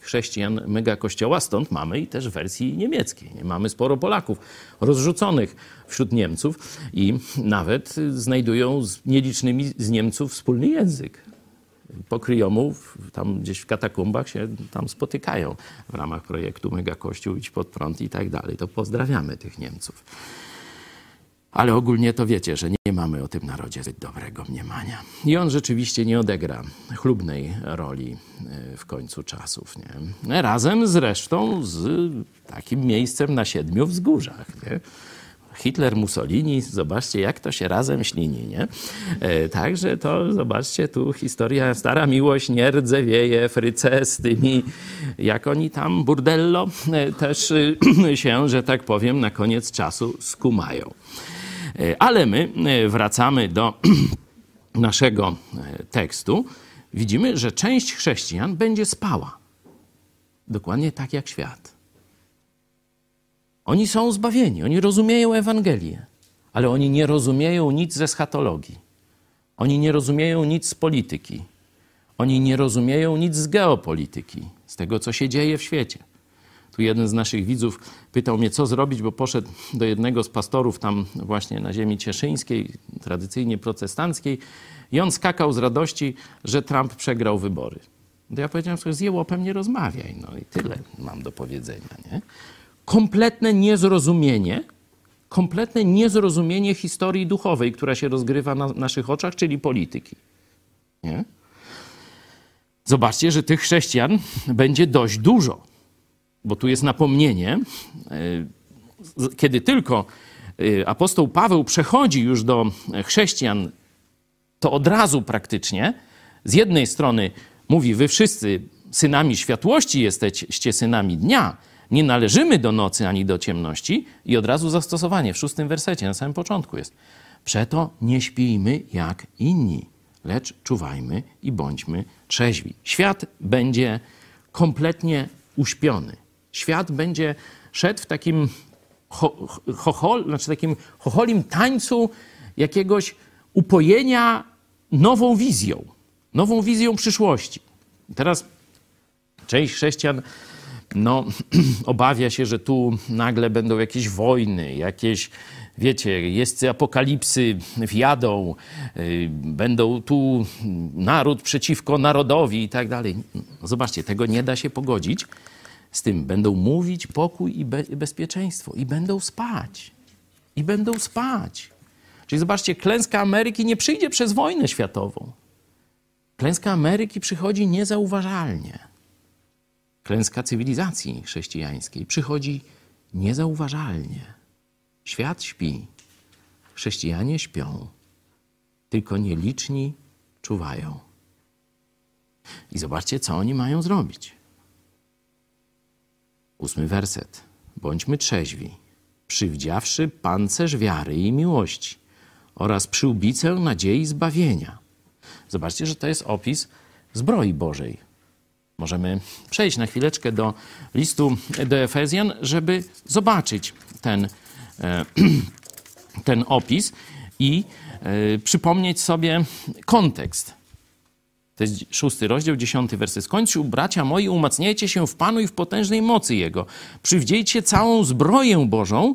chrześcijan mega kościoła, stąd mamy i też wersji niemieckiej. Nie? Mamy sporo Polaków rozrzuconych wśród Niemców i nawet y, znajdują z nielicznymi z Niemców wspólny język. Pokryjomów tam gdzieś w katakumbach się tam spotykają w ramach projektu Mega Kościół, Idź Pod Prąd i tak dalej. To pozdrawiamy tych Niemców. Ale ogólnie to wiecie, że nie mamy o tym narodzie zbyt dobrego mniemania. I on rzeczywiście nie odegra chlubnej roli y, w końcu czasów. Nie? Razem z resztą, z takim miejscem na siedmiu wzgórzach. Nie? Hitler, Mussolini, zobaczcie jak to się razem ślini, nie? E, Także to, zobaczcie, tu historia, stara miłość nie rdzewieje, fryce z tymi, jak oni tam, burdello, e, też y, się, że tak powiem, na koniec czasu skumają. E, Ale my e, wracamy do naszego e, tekstu. Widzimy, że część chrześcijan będzie spała. Dokładnie tak jak świat. Oni są zbawieni, oni rozumieją Ewangelię, ale oni nie rozumieją nic ze schatologii. Oni nie rozumieją nic z polityki. Oni nie rozumieją nic z geopolityki, z tego, co się dzieje w świecie. Tu jeden z naszych widzów pytał mnie, co zrobić, bo poszedł do jednego z pastorów tam właśnie na ziemi cieszyńskiej, tradycyjnie protestanckiej i on skakał z radości, że Trump przegrał wybory. To ja powiedziałem sobie, z jełopem nie rozmawiaj. No i tyle mam do powiedzenia, nie? Kompletne niezrozumienie, kompletne niezrozumienie historii duchowej, która się rozgrywa na naszych oczach, czyli polityki. Nie? Zobaczcie, że tych chrześcijan będzie dość dużo bo tu jest napomnienie, y, kiedy tylko y, apostoł Paweł przechodzi już do chrześcijan, to od razu praktycznie z jednej strony mówi: Wy wszyscy synami światłości jesteście synami dnia, nie należymy do nocy ani do ciemności, i od razu zastosowanie w szóstym wersecie, na samym początku jest. Przeto nie śpijmy jak inni, lecz czuwajmy i bądźmy trzeźwi. Świat będzie kompletnie uśpiony świat będzie szedł w takim cho, chochol, znaczy takim chocholim tańcu jakiegoś upojenia nową wizją, nową wizją przyszłości. Teraz część chrześcijan no, obawia się, że tu nagle będą jakieś wojny, jakieś, wiecie, jeźdźcy apokalipsy wjadą, yy, będą tu naród przeciwko narodowi i tak dalej. Zobaczcie, tego nie da się pogodzić z tym będą mówić pokój i be bezpieczeństwo i będą spać. I będą spać. Czyli zobaczcie, klęska Ameryki nie przyjdzie przez wojnę światową. Klęska Ameryki przychodzi niezauważalnie. Klęska cywilizacji chrześcijańskiej przychodzi niezauważalnie. Świat śpi, chrześcijanie śpią, tylko nieliczni czuwają. I zobaczcie, co oni mają zrobić. Ósmy werset. Bądźmy trzeźwi, przywdziawszy pancerz wiary i miłości oraz przyłbicę nadziei zbawienia. Zobaczcie, że to jest opis zbroi Bożej. Możemy przejść na chwileczkę do listu do Efezjan, żeby zobaczyć ten, e, ten opis i e, przypomnieć sobie kontekst to jest szósty rozdział, dziesiąty werset. Skończył, bracia moi, umacniajcie się w Panu i w potężnej mocy Jego. Przywdziejcie całą zbroję Bożą,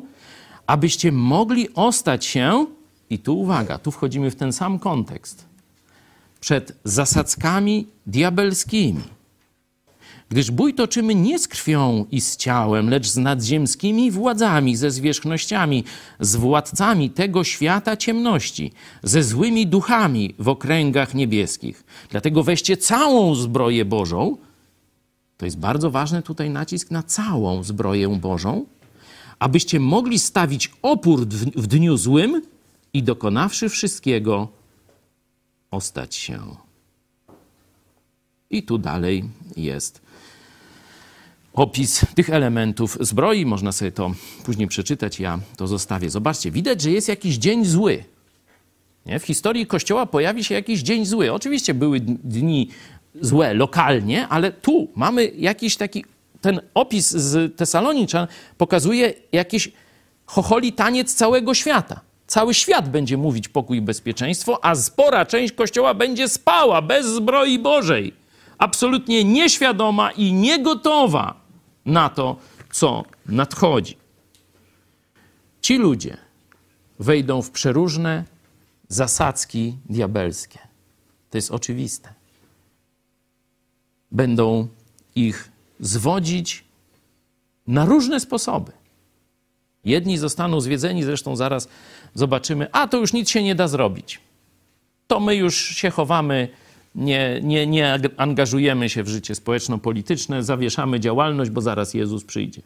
abyście mogli ostać się, i tu uwaga, tu wchodzimy w ten sam kontekst, przed zasadzkami diabelskimi Gdyż bój toczymy nie z krwią i z ciałem, lecz z nadziemskimi władzami, ze zwierzchnościami, z władcami tego świata ciemności, ze złymi duchami w okręgach niebieskich. Dlatego weźcie całą zbroję Bożą. To jest bardzo ważny tutaj nacisk na całą zbroję Bożą, abyście mogli stawić opór w dniu złym i dokonawszy wszystkiego, ostać się. I tu dalej jest opis tych elementów zbroi. Można sobie to później przeczytać, ja to zostawię. Zobaczcie, widać, że jest jakiś dzień zły. Nie? W historii Kościoła pojawi się jakiś dzień zły. Oczywiście były dni złe lokalnie, ale tu mamy jakiś taki, ten opis z Tesaloniczan pokazuje jakiś chocholi taniec całego świata. Cały świat będzie mówić pokój i bezpieczeństwo, a spora część Kościoła będzie spała bez zbroi Bożej. Absolutnie nieświadoma i niegotowa na to, co nadchodzi. Ci ludzie wejdą w przeróżne zasadzki diabelskie. To jest oczywiste. Będą ich zwodzić na różne sposoby. Jedni zostaną zwiedzeni, zresztą zaraz zobaczymy, a to już nic się nie da zrobić. To my już się chowamy, nie, nie, nie angażujemy się w życie społeczno-polityczne, zawieszamy działalność, bo zaraz Jezus przyjdzie.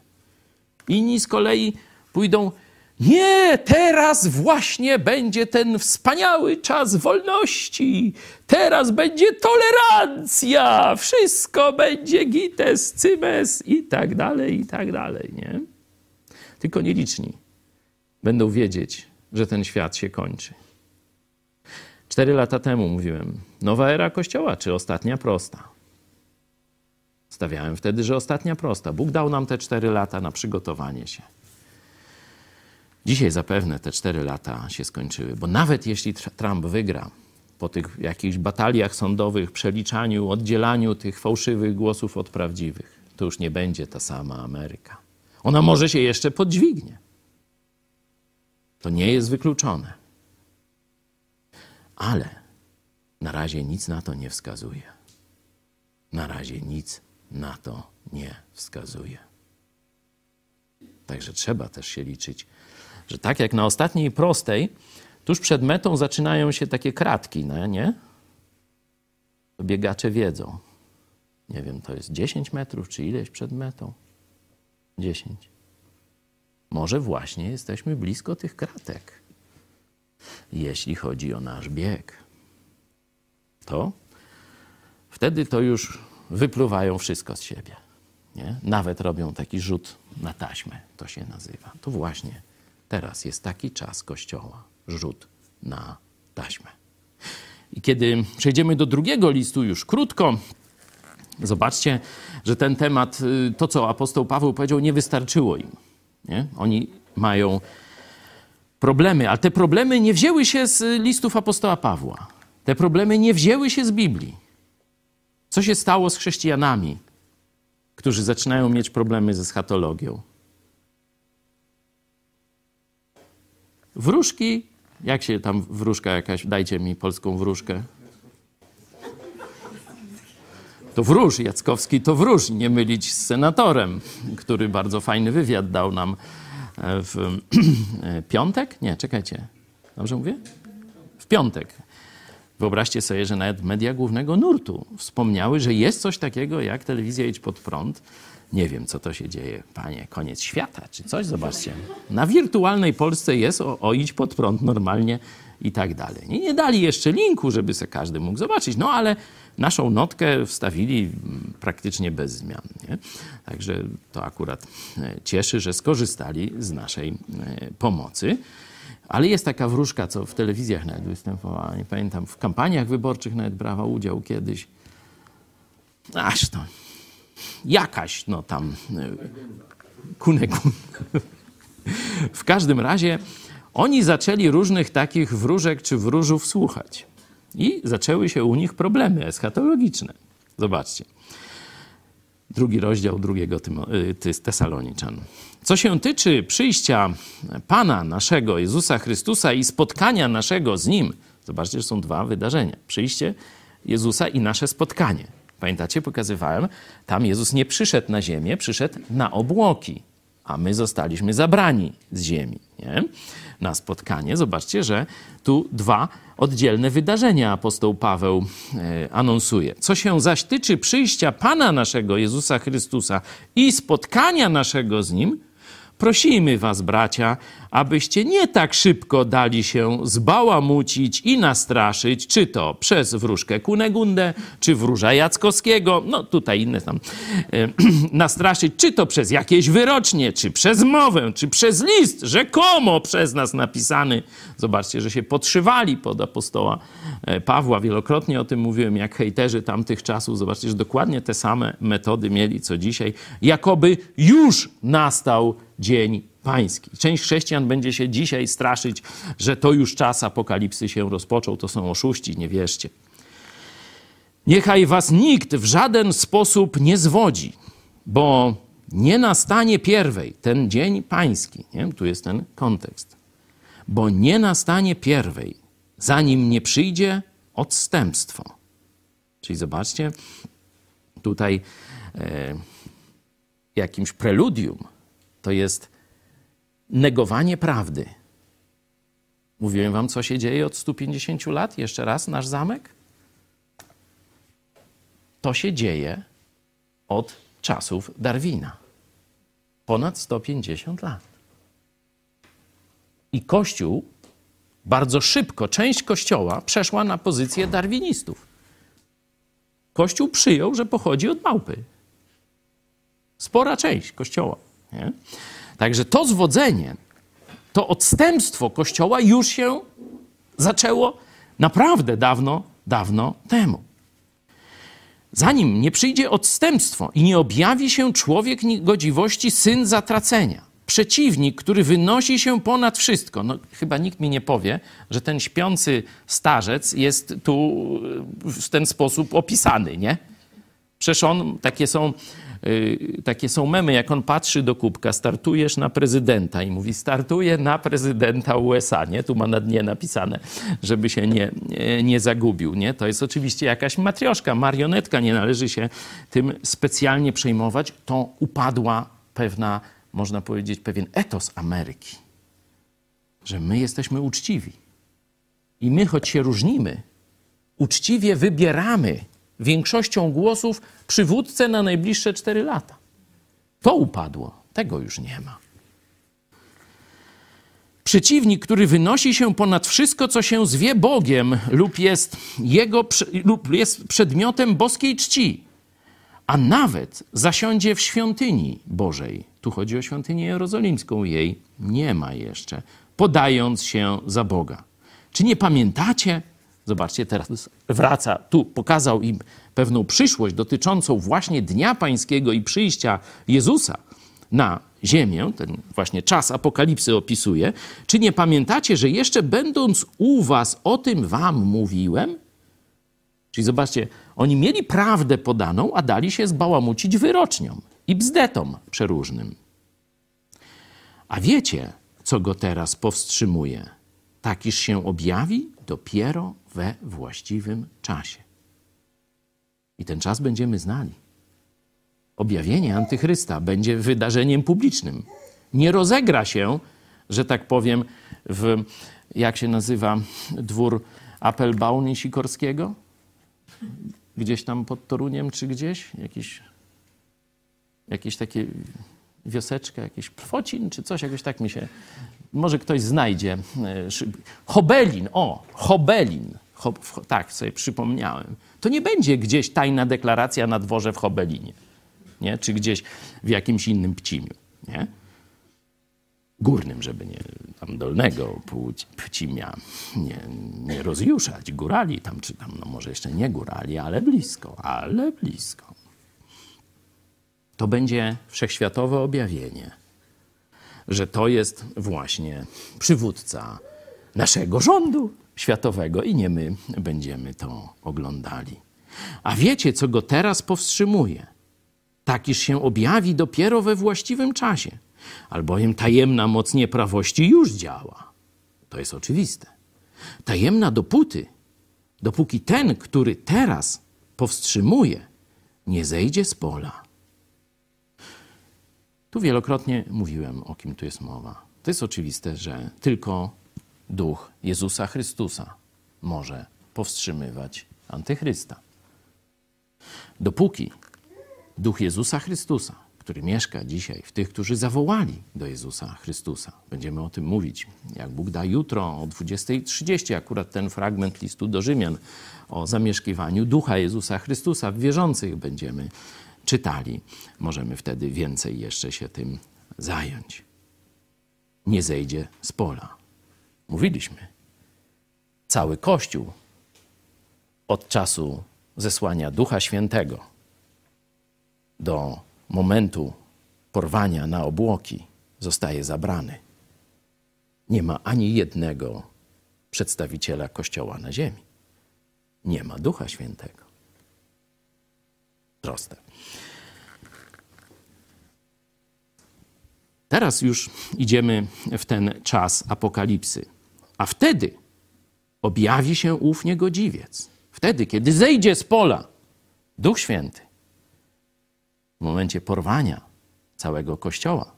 Inni z kolei pójdą, nie, teraz właśnie będzie ten wspaniały czas wolności. Teraz będzie tolerancja. Wszystko będzie gites, cymes i tak dalej, i tak dalej, nie? Tylko nieliczni będą wiedzieć, że ten świat się kończy. Cztery lata temu mówiłem, nowa era Kościoła, czy ostatnia prosta? Stawiałem wtedy, że ostatnia prosta. Bóg dał nam te cztery lata na przygotowanie się. Dzisiaj zapewne te cztery lata się skończyły, bo nawet jeśli Trump wygra, po tych jakichś bataliach sądowych, przeliczaniu, oddzielaniu tych fałszywych głosów od prawdziwych, to już nie będzie ta sama Ameryka. Ona może się jeszcze podźwignie. To nie jest wykluczone. Ale na razie nic na to nie wskazuje. Na razie nic na to nie wskazuje. Także trzeba też się liczyć że tak jak na ostatniej prostej, tuż przed metą zaczynają się takie kratki, no, nie? Biegacze wiedzą. Nie wiem, to jest 10 metrów, czy ileś przed metą? 10. Może właśnie jesteśmy blisko tych kratek. Jeśli chodzi o nasz bieg, to wtedy to już wypluwają wszystko z siebie. Nie? Nawet robią taki rzut na taśmę, to się nazywa. To właśnie Teraz jest taki czas Kościoła, rzut na taśmę. I kiedy przejdziemy do drugiego listu, już krótko, zobaczcie, że ten temat, y, to co apostoł Paweł powiedział, nie wystarczyło im. Nie? Oni mają problemy, ale te problemy nie wzięły się z listów apostoła Pawła. Te problemy nie wzięły się z Biblii. Co się stało z chrześcijanami, którzy zaczynają mieć problemy ze schatologią? Wróżki, jak się tam wróżka jakaś, dajcie mi polską wróżkę. To wróż, Jackowski to wróż, nie mylić z senatorem, który bardzo fajny wywiad dał nam w piątek? Nie, czekajcie. Dobrze mówię? W piątek. Wyobraźcie sobie, że nawet media głównego nurtu wspomniały, że jest coś takiego jak telewizja Idź Pod Prąd, nie wiem, co to się dzieje, panie, koniec świata czy coś, zobaczcie. Na wirtualnej Polsce jest o, o idź pod prąd normalnie i tak dalej. Nie, nie dali jeszcze linku, żeby se każdy mógł zobaczyć, no ale naszą notkę wstawili praktycznie bez zmian. Nie? Także to akurat e, cieszy, że skorzystali z naszej e, pomocy. Ale jest taka wróżka, co w telewizjach nawet występowała, nie pamiętam, w kampaniach wyborczych nawet brała udział kiedyś. Aż to jakaś, no tam, kunekun. W każdym razie oni zaczęli różnych takich wróżek czy wróżów słuchać. I zaczęły się u nich problemy eschatologiczne. Zobaczcie. Drugi rozdział drugiego y, Tesaloniczan. Co się tyczy przyjścia Pana naszego Jezusa Chrystusa i spotkania naszego z Nim, zobaczcie, że są dwa wydarzenia. Przyjście Jezusa i nasze spotkanie. Pamiętacie, pokazywałem, tam Jezus nie przyszedł na ziemię, przyszedł na obłoki, a my zostaliśmy zabrani z ziemi nie? na spotkanie. Zobaczcie, że tu dwa oddzielne wydarzenia apostoł Paweł e, anonsuje. Co się zaś tyczy przyjścia Pana naszego Jezusa Chrystusa i spotkania naszego z Nim, Prosimy was, bracia, abyście nie tak szybko dali się zbałamucić i nastraszyć, czy to przez wróżkę Kunegundę, czy wróża Jackowskiego, no tutaj inne tam, e, nastraszyć, czy to przez jakieś wyrocznie, czy przez mowę, czy przez list, rzekomo przez nas napisany. Zobaczcie, że się podszywali pod apostoła e, Pawła. Wielokrotnie o tym mówiłem, jak hejterzy tamtych czasów. Zobaczcie, że dokładnie te same metody mieli co dzisiaj. Jakoby już nastał dzień pański. Część chrześcijan będzie się dzisiaj straszyć, że to już czas apokalipsy się rozpoczął, to są oszuści, nie wierzcie. Niechaj was nikt w żaden sposób nie zwodzi, bo nie nastanie pierwej ten dzień pański. Nie? Tu jest ten kontekst. Bo nie nastanie pierwej, zanim nie przyjdzie odstępstwo. Czyli zobaczcie, tutaj e, jakimś preludium to jest negowanie prawdy. Mówiłem wam, co się dzieje od 150 lat? Jeszcze raz, nasz zamek? To się dzieje od czasów Darwina. Ponad 150 lat. I Kościół bardzo szybko, część Kościoła przeszła na pozycję darwinistów. Kościół przyjął, że pochodzi od małpy. Spora część Kościoła. Nie? Także to zwodzenie, to odstępstwo Kościoła już się zaczęło naprawdę dawno, dawno temu. Zanim nie przyjdzie odstępstwo i nie objawi się człowiek godziwości, syn zatracenia, przeciwnik, który wynosi się ponad wszystko. No, chyba nikt mi nie powie, że ten śpiący starzec jest tu w ten sposób opisany, nie? Przecież on, takie są, yy, takie są memy, jak on patrzy do kubka, startujesz na prezydenta i mówi, startuję na prezydenta USA, nie? Tu ma na dnie napisane, żeby się nie, nie, nie zagubił, nie? To jest oczywiście jakaś matrioszka, marionetka, nie należy się tym specjalnie przejmować. To upadła pewna, można powiedzieć, pewien etos Ameryki, że my jesteśmy uczciwi. I my, choć się różnimy, uczciwie wybieramy większością głosów przywódcę na najbliższe cztery lata. To upadło, tego już nie ma. Przeciwnik, który wynosi się ponad wszystko, co się zwie Bogiem lub jest, jego, lub jest przedmiotem boskiej czci, a nawet zasiądzie w świątyni Bożej. Tu chodzi o świątynię jerozolimską, jej nie ma jeszcze, podając się za Boga. Czy nie pamiętacie, Zobaczcie, teraz wraca, tu pokazał im pewną przyszłość dotyczącą właśnie Dnia Pańskiego i przyjścia Jezusa na ziemię, ten właśnie czas apokalipsy opisuje. Czy nie pamiętacie, że jeszcze będąc u was o tym wam mówiłem? Czyli zobaczcie, oni mieli prawdę podaną, a dali się zbałamucić wyroczniom i bzdetom przeróżnym. A wiecie, co go teraz powstrzymuje? Takiż się objawi dopiero we właściwym czasie. I ten czas będziemy znali. Objawienie antychrysta będzie wydarzeniem publicznym. Nie rozegra się, że tak powiem, w, jak się nazywa, dwór Appelbaum Sikorskiego? Gdzieś tam pod Toruniem, czy gdzieś? Jakiś, jakieś takie wioseczka, jakiś Pfocin, czy coś, jakoś tak mi się... Może ktoś znajdzie. e, Hobelin, o, Hobelin. Tak, sobie przypomniałem. To nie będzie gdzieś tajna deklaracja na dworze w Hobelinie, nie? czy gdzieś w jakimś innym pcimiu. Nie? Górnym, żeby nie tam dolnego pcimia nie, nie rozjuszać. Górali tam, czy tam, no może jeszcze nie górali, ale blisko, ale blisko. To będzie wszechświatowe objawienie, że to jest właśnie przywódca naszego rządu światowego i nie my będziemy to oglądali. A wiecie, co go teraz powstrzymuje? Tak, iż się objawi dopiero we właściwym czasie, albowiem tajemna moc nieprawości już działa. To jest oczywiste. Tajemna dopóty, dopóki ten, który teraz powstrzymuje, nie zejdzie z pola. Tu wielokrotnie mówiłem, o kim tu jest mowa. To jest oczywiste, że tylko duch Jezusa Chrystusa może powstrzymywać antychrysta. Dopóki duch Jezusa Chrystusa, który mieszka dzisiaj w tych, którzy zawołali do Jezusa Chrystusa, będziemy o tym mówić, jak Bóg da jutro o 20.30, akurat ten fragment listu do Rzymian o zamieszkiwaniu ducha Jezusa Chrystusa w wierzących będziemy czytali. Możemy wtedy więcej jeszcze się tym zająć. Nie zejdzie z pola. Mówiliśmy. Cały Kościół od czasu zesłania Ducha Świętego do momentu porwania na obłoki zostaje zabrany. Nie ma ani jednego przedstawiciela Kościoła na ziemi. Nie ma Ducha Świętego. Proste. Teraz już idziemy w ten czas apokalipsy. A wtedy objawi się ów niegodziwiec. Wtedy, kiedy zejdzie z pola Duch Święty, w momencie porwania całego Kościoła,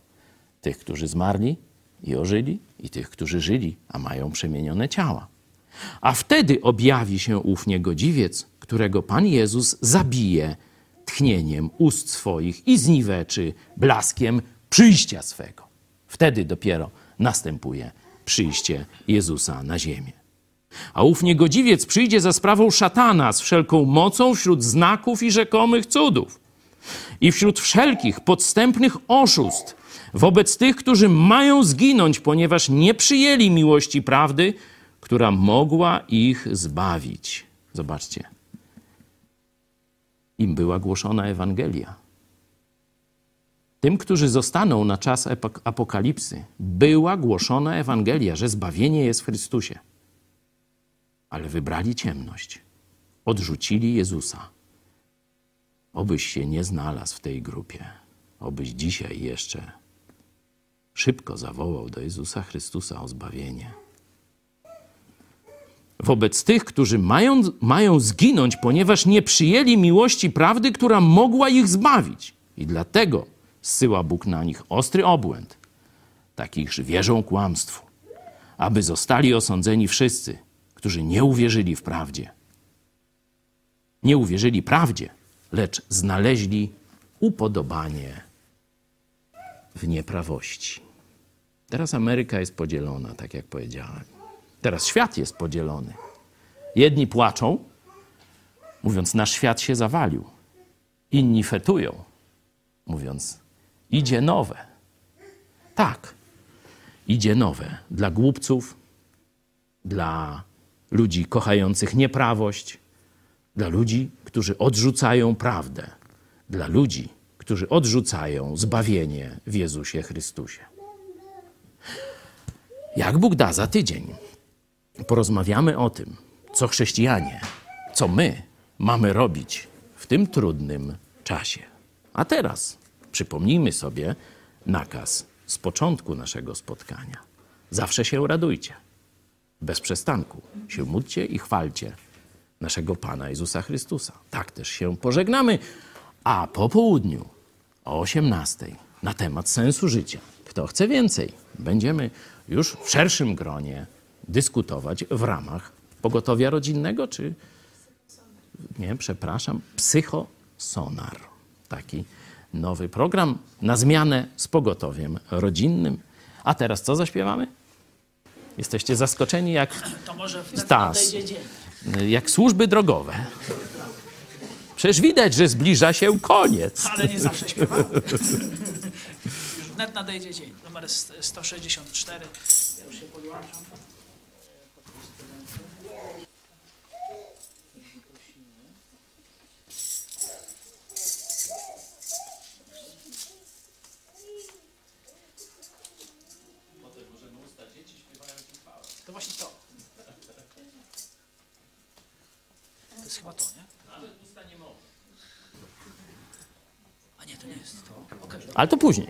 tych, którzy zmarli i ożyli, i tych, którzy żyli, a mają przemienione ciała. A wtedy objawi się ów niegodziwiec, którego Pan Jezus zabije tchnieniem ust swoich i zniweczy blaskiem przyjścia swego. Wtedy dopiero następuje przyjście Jezusa na ziemię. A ów niegodziwiec przyjdzie za sprawą szatana z wszelką mocą wśród znaków i rzekomych cudów i wśród wszelkich podstępnych oszustw wobec tych, którzy mają zginąć, ponieważ nie przyjęli miłości prawdy, która mogła ich zbawić. Zobaczcie. Im była głoszona Ewangelia. Tym, którzy zostaną na czas apokalipsy, była głoszona Ewangelia, że zbawienie jest w Chrystusie. Ale wybrali ciemność, odrzucili Jezusa. Obyś się nie znalazł w tej grupie, obyś dzisiaj jeszcze szybko zawołał do Jezusa Chrystusa o zbawienie. Wobec tych, którzy mają, mają zginąć, ponieważ nie przyjęli miłości prawdy, która mogła ich zbawić. I dlatego zsyła Bóg na nich ostry obłęd, takich, że wierzą kłamstwu, aby zostali osądzeni wszyscy, którzy nie uwierzyli w prawdzie. Nie uwierzyli prawdzie, lecz znaleźli upodobanie w nieprawości. Teraz Ameryka jest podzielona, tak jak powiedziałem. Teraz świat jest podzielony. Jedni płaczą, mówiąc, nasz świat się zawalił. Inni fetują, mówiąc, idzie nowe. Tak, idzie nowe dla głupców, dla ludzi kochających nieprawość, dla ludzi, którzy odrzucają prawdę, dla ludzi, którzy odrzucają zbawienie w Jezusie Chrystusie. Jak Bóg da za tydzień, porozmawiamy o tym, co chrześcijanie, co my mamy robić w tym trudnym czasie. A teraz przypomnijmy sobie nakaz z początku naszego spotkania. Zawsze się radujcie. Bez przestanku się módlcie i chwalcie naszego Pana Jezusa Chrystusa. Tak też się pożegnamy. A po południu o 18 na temat sensu życia. Kto chce więcej, będziemy już w szerszym gronie dyskutować w ramach pogotowia rodzinnego, czy nie, przepraszam, psychosonar. Taki nowy program na zmianę z pogotowiem rodzinnym. A teraz co zaśpiewamy? Jesteście zaskoczeni jak To może Stas. jak służby drogowe. Przecież widać, że zbliża się koniec. Ale nie zawsze śpiewam. Już wnet nadejdzie dzień. Numer s- 164. Ja już się podłączam. To właśnie to. To jest chyba to, nie? A nie, to nie jest to. Okej. Ale to później.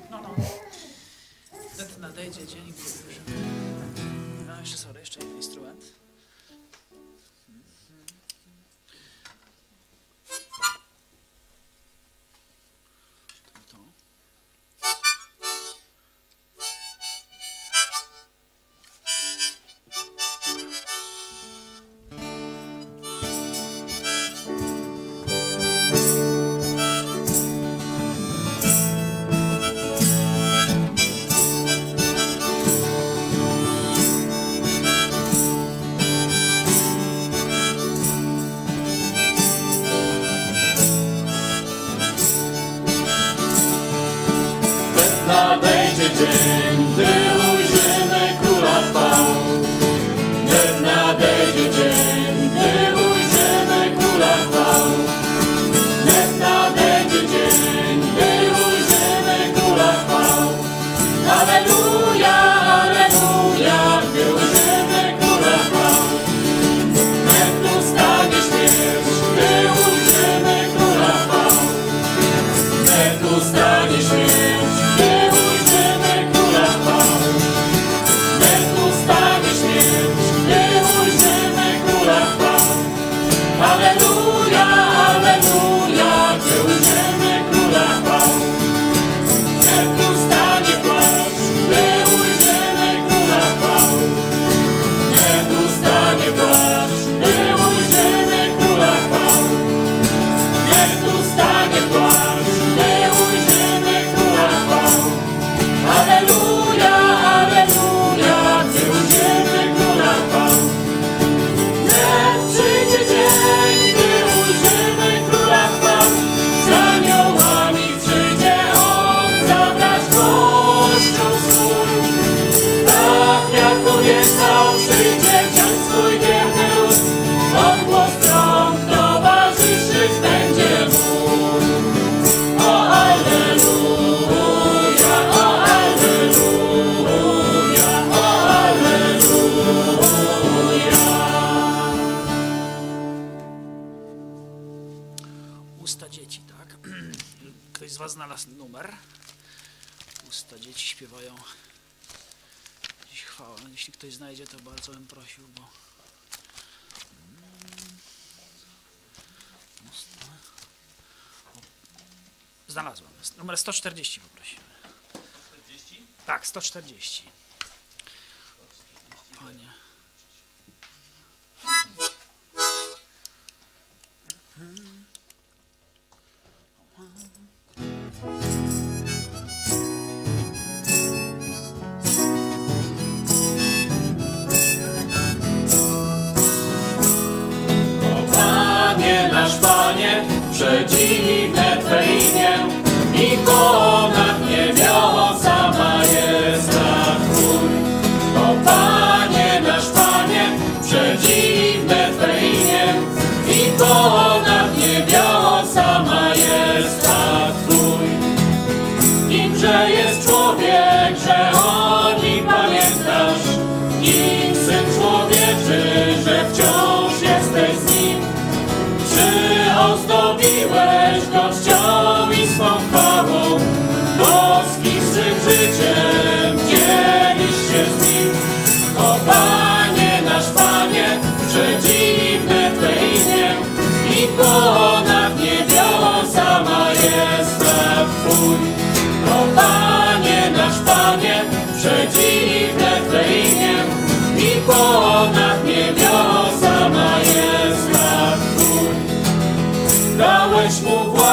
记忆。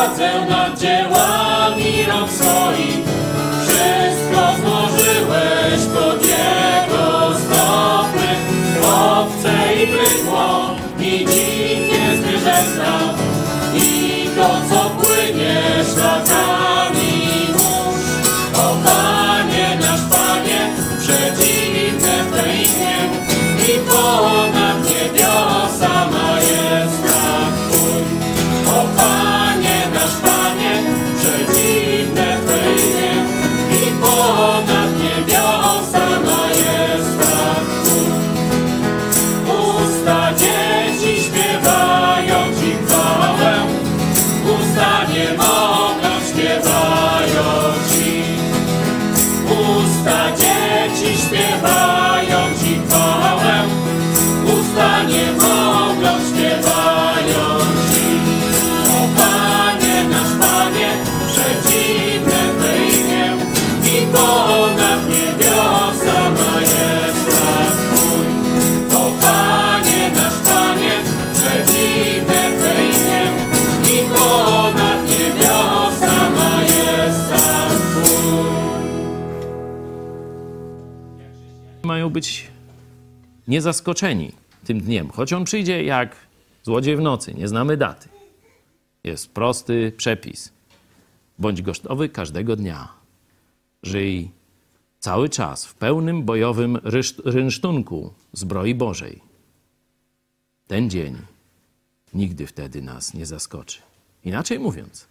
Władzę nad dziełami rąk swoich, niezaskoczeni tym dniem, choć on przyjdzie jak złodziej w nocy, nie znamy daty. Jest prosty przepis. Bądź gotowy każdego dnia. Żyj cały czas w pełnym bojowym rynsztunku zbroi Bożej. Ten dzień nigdy wtedy nas nie zaskoczy. Inaczej mówiąc,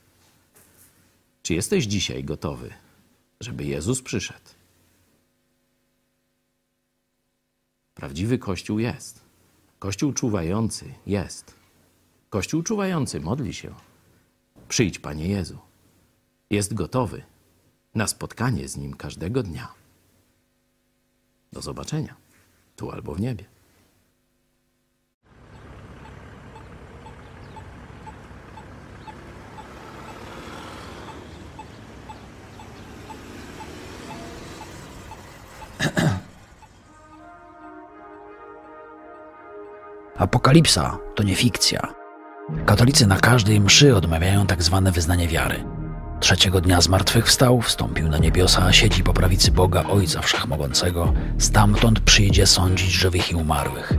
czy jesteś dzisiaj gotowy, żeby Jezus przyszedł? Prawdziwy Kościół jest. Kościół czuwający jest. Kościół czuwający modli się. Przyjdź, Panie Jezu. Jest gotowy na spotkanie z Nim każdego dnia. Do zobaczenia, tu albo w niebie. Apokalipsa to nie fikcja. Katolicy na każdej mszy odmawiają tak zwane wyznanie wiary. Trzeciego dnia zmartwychwstał, wstąpił na niebiosa, siedzi po prawicy Boga Ojca Wszechmogącego. Stamtąd przyjdzie sądzić żywych i umarłych.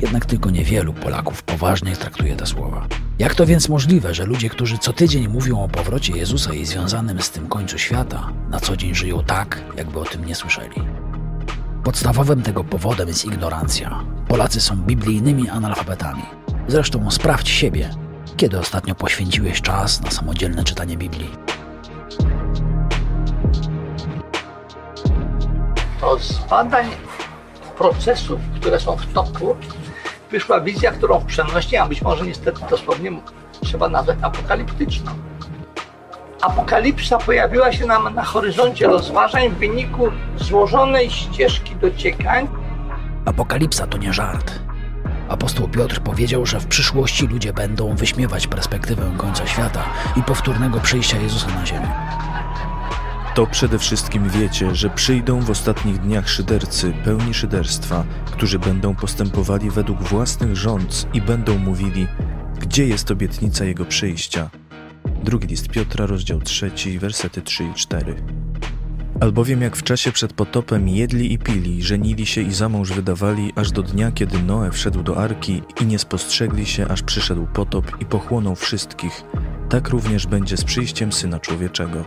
Jednak tylko niewielu Polaków poważnie traktuje te słowa. Jak to więc możliwe, że ludzie, którzy co tydzień mówią o powrocie Jezusa i związanym z tym końcu świata, na co dzień żyją tak, jakby o tym nie słyszeli? Podstawowym tego powodem jest ignorancja. Polacy są biblijnymi analfabetami. Zresztą sprawdź siebie, kiedy ostatnio poświęciłeś czas na samodzielne czytanie Biblii. to z badań procesów, które są w toku, wyszła wizja, którą w przenośni, a być może niestety dosłownie trzeba nazwać apokaliptyczną. Apokalipsa pojawiła się nam na horyzoncie rozważań w wyniku złożonej ścieżki dociekań, Apokalipsa to nie żart. Apostoł Piotr powiedział, że w przyszłości ludzie będą wyśmiewać perspektywę końca świata i powtórnego przyjścia Jezusa na ziemię. To przede wszystkim wiecie, że przyjdą w ostatnich dniach szydercy, pełni szyderstwa, którzy będą postępowali według własnych rządz i będą mówili, gdzie jest obietnica Jego przyjścia. Drugi list Piotra, rozdział 3, wersety 3 i 4. Albowiem jak w czasie przed potopem jedli i pili, żenili się i za mąż wydawali, aż do dnia, kiedy Noe wszedł do arki i nie spostrzegli się, aż przyszedł potop i pochłonął wszystkich, tak również będzie z przyjściem Syna Człowieczego.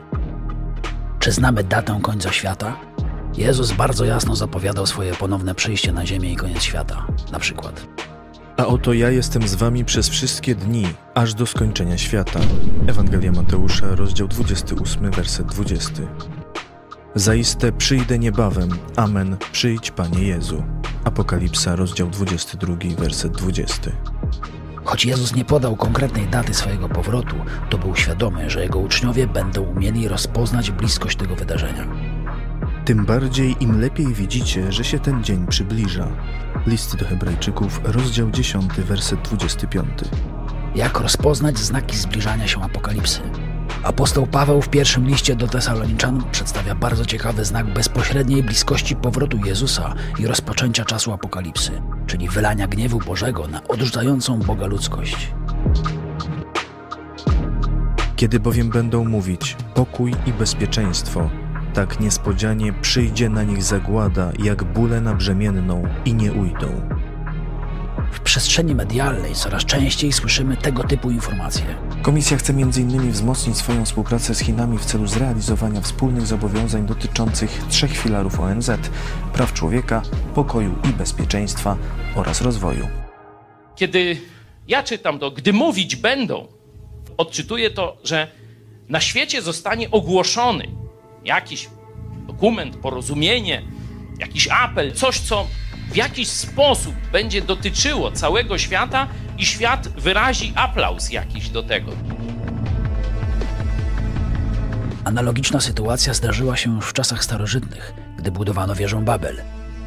Czy znamy datę końca świata? Jezus bardzo jasno zapowiadał swoje ponowne przyjście na ziemię i koniec świata. Na przykład. A oto ja jestem z wami przez wszystkie dni, aż do skończenia świata. Ewangelia Mateusza, rozdział 28, werset 20. Zaiste przyjdę niebawem. Amen. Przyjdź, Panie Jezu. Apokalipsa, rozdział 22, werset 20. Choć Jezus nie podał konkretnej daty swojego powrotu, to był świadomy, że jego uczniowie będą umieli rozpoznać bliskość tego wydarzenia. Tym bardziej im lepiej widzicie, że się ten dzień przybliża. List do Hebrajczyków, rozdział 10, werset 25. Jak rozpoznać znaki zbliżania się apokalipsy? Apostoł Paweł w pierwszym liście do Tesaloniczan przedstawia bardzo ciekawy znak bezpośredniej bliskości powrotu Jezusa i rozpoczęcia czasu apokalipsy, czyli wylania gniewu Bożego na odrzucającą Boga ludzkość. Kiedy bowiem będą mówić pokój i bezpieczeństwo, tak niespodzianie przyjdzie na nich zagłada, jak bóle na brzemienną i nie ujdą. W przestrzeni medialnej coraz częściej słyszymy tego typu informacje. Komisja chce m.in. wzmocnić swoją współpracę z Chinami w celu zrealizowania wspólnych zobowiązań dotyczących trzech filarów ONZ: praw człowieka, pokoju i bezpieczeństwa oraz rozwoju. Kiedy ja czytam to, gdy mówić będą, odczytuję to, że na świecie zostanie ogłoszony jakiś dokument, porozumienie, jakiś apel, coś, co w jakiś sposób będzie dotyczyło całego świata i świat wyrazi aplauz jakiś do tego. Analogiczna sytuacja zdarzyła się już w czasach starożytnych, gdy budowano wieżę Babel.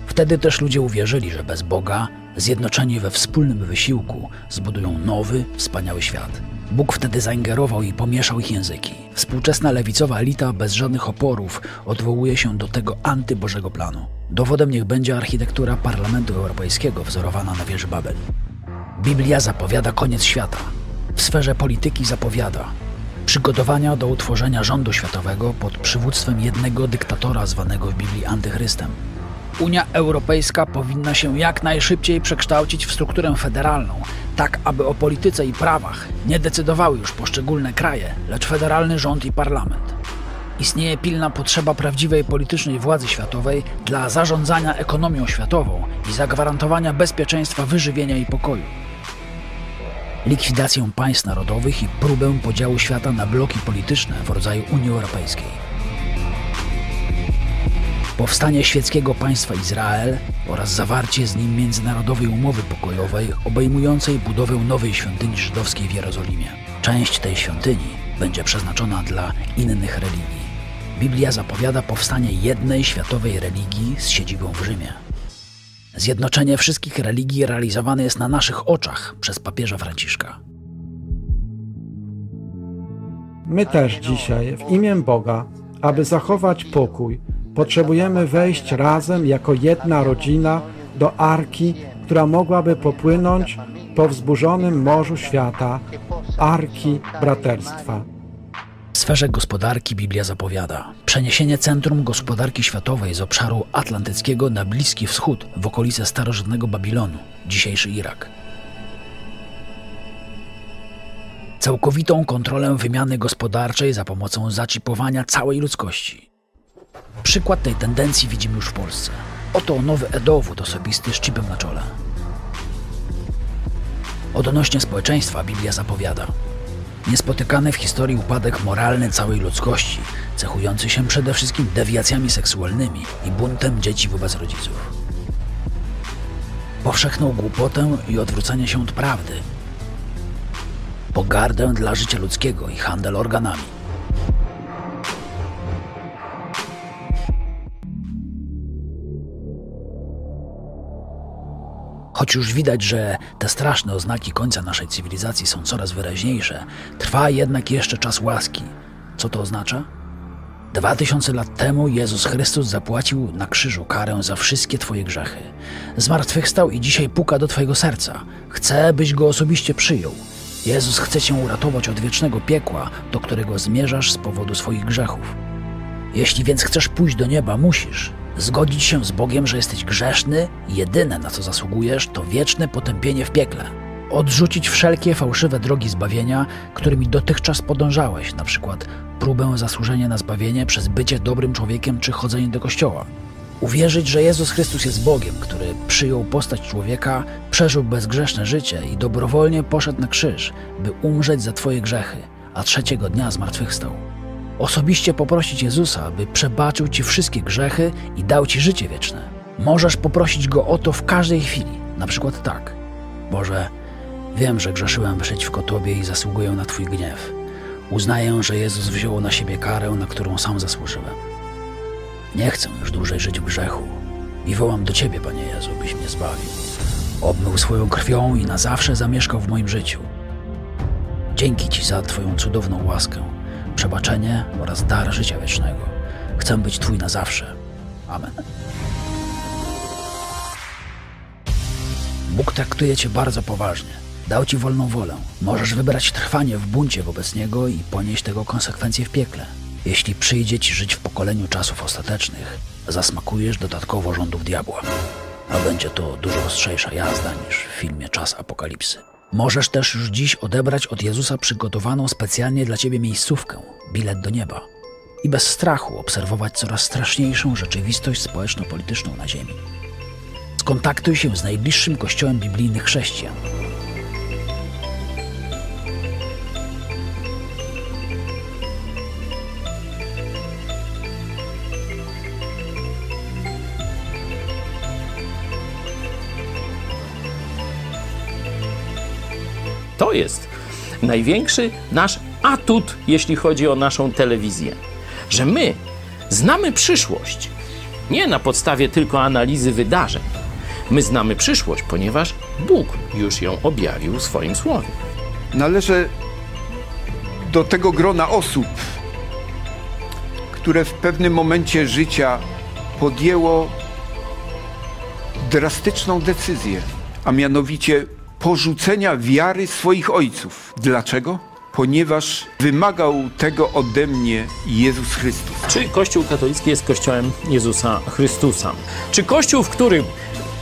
Wtedy też ludzie uwierzyli, że bez Boga, zjednoczeni we wspólnym wysiłku, zbudują nowy, wspaniały świat. Bóg wtedy zaingerował i pomieszał ich języki. Współczesna lewicowa elita bez żadnych oporów odwołuje się do tego antybożego planu. Dowodem niech będzie architektura Parlamentu Europejskiego wzorowana na wieży Babel. Biblia zapowiada koniec świata. W sferze polityki zapowiada przygotowania do utworzenia rządu światowego pod przywództwem jednego dyktatora zwanego w Biblii antychrystem. Unia Europejska powinna się jak najszybciej przekształcić w strukturę federalną, tak aby o polityce i prawach nie decydowały już poszczególne kraje, lecz federalny rząd i parlament. Istnieje pilna potrzeba prawdziwej politycznej władzy światowej dla zarządzania ekonomią światową i zagwarantowania bezpieczeństwa wyżywienia i pokoju. Likwidację państw narodowych i próbę podziału świata na bloki polityczne w rodzaju Unii Europejskiej. Powstanie świeckiego państwa Izrael oraz zawarcie z nim międzynarodowej umowy pokojowej obejmującej budowę nowej świątyni żydowskiej w Jerozolimie. Część tej świątyni będzie przeznaczona dla innych religii. Biblia zapowiada powstanie jednej światowej religii z siedzibą w Rzymie. Zjednoczenie wszystkich religii realizowane jest na naszych oczach przez papieża Franciszka. My też dzisiaj, w imię Boga, aby zachować pokój, potrzebujemy wejść razem jako jedna rodzina do arki, która mogłaby popłynąć po wzburzonym morzu świata, arki braterstwa. W sferze gospodarki Biblia zapowiada przeniesienie centrum gospodarki światowej z obszaru atlantyckiego na Bliski Wschód w okolice starożytnego Babilonu, dzisiejszy Irak. Całkowitą kontrolę wymiany gospodarczej za pomocą zaczipowania całej ludzkości. Przykład tej tendencji widzimy już w Polsce. Oto nowy Edowód osobisty z chipem na czole. Odnośnie społeczeństwa Biblia zapowiada niespotykany w historii upadek moralny całej ludzkości, cechujący się przede wszystkim dewiacjami seksualnymi i buntem dzieci wobec rodziców. Powszechną głupotę i odwrócenie się od prawdy, pogardę dla życia ludzkiego i handel organami. Choć już widać, że te straszne oznaki końca naszej cywilizacji są coraz wyraźniejsze, trwa jednak jeszcze czas łaski. Co to oznacza? Dwa tysiące lat temu Jezus Chrystus zapłacił na krzyżu karę za wszystkie Twoje grzechy. Zmartwychwstał i dzisiaj puka do Twojego serca. Chce, byś go osobiście przyjął. Jezus chce Cię uratować od wiecznego piekła, do którego zmierzasz z powodu swoich grzechów. Jeśli więc chcesz pójść do nieba, musisz zgodzić się z Bogiem, że jesteś grzeszny jedyne na co zasługujesz to wieczne potępienie w piekle. Odrzucić wszelkie fałszywe drogi zbawienia, którymi dotychczas podążałeś, na przykład próbę zasłużenia na zbawienie przez bycie dobrym człowiekiem czy chodzenie do kościoła. Uwierzyć, że Jezus Chrystus jest Bogiem, który przyjął postać człowieka, przeżył bezgrzeszne życie i dobrowolnie poszedł na krzyż, by umrzeć za Twoje grzechy, a trzeciego dnia zmartwychwstał. Osobiście poprosić Jezusa, by przebaczył Ci wszystkie grzechy i dał Ci życie wieczne. Możesz poprosić Go o to w każdej chwili, na przykład tak. Boże, wiem, że grzeszyłem przeciwko Tobie i zasługuję na Twój gniew. Uznaję, że Jezus wziął na siebie karę, na którą sam zasłużyłem. Nie chcę już dłużej żyć w grzechu i wołam do Ciebie, Panie Jezu, byś mnie zbawił. Obmył swoją krwią i na zawsze zamieszkał w moim życiu. Dzięki Ci za Twoją cudowną łaskę, przebaczenie oraz dar życia wiecznego. Chcę być Twój na zawsze. Amen. Bóg traktuje Cię bardzo poważnie. Dał Ci wolną wolę. Możesz wybrać trwanie w buncie wobec Niego i ponieść tego konsekwencje w piekle. Jeśli przyjdzie Ci żyć w pokoleniu czasów ostatecznych, zasmakujesz dodatkowo rządów diabła. A będzie to dużo ostrzejsza jazda niż w filmie Czas Apokalipsy. Możesz też już dziś odebrać od Jezusa przygotowaną specjalnie dla Ciebie miejscówkę, bilet do nieba. I bez strachu obserwować coraz straszniejszą rzeczywistość społeczno-polityczną na Ziemi. Skontaktuj się z najbliższym kościołem biblijnych chrześcijan. To jest największy nasz atut, jeśli chodzi o naszą telewizję. Że my znamy przyszłość. Nie na podstawie tylko analizy wydarzeń. My znamy przyszłość, ponieważ Bóg już ją objawił w swoim słowie. Należę do tego grona osób, które w pewnym momencie życia podjęło drastyczną decyzję, a mianowicie porzucenia wiary swoich ojców. Dlaczego? Ponieważ wymagał tego ode mnie Jezus Chrystus. Czy Kościół katolicki jest Kościołem Jezusa Chrystusa? Czy Kościół, w którym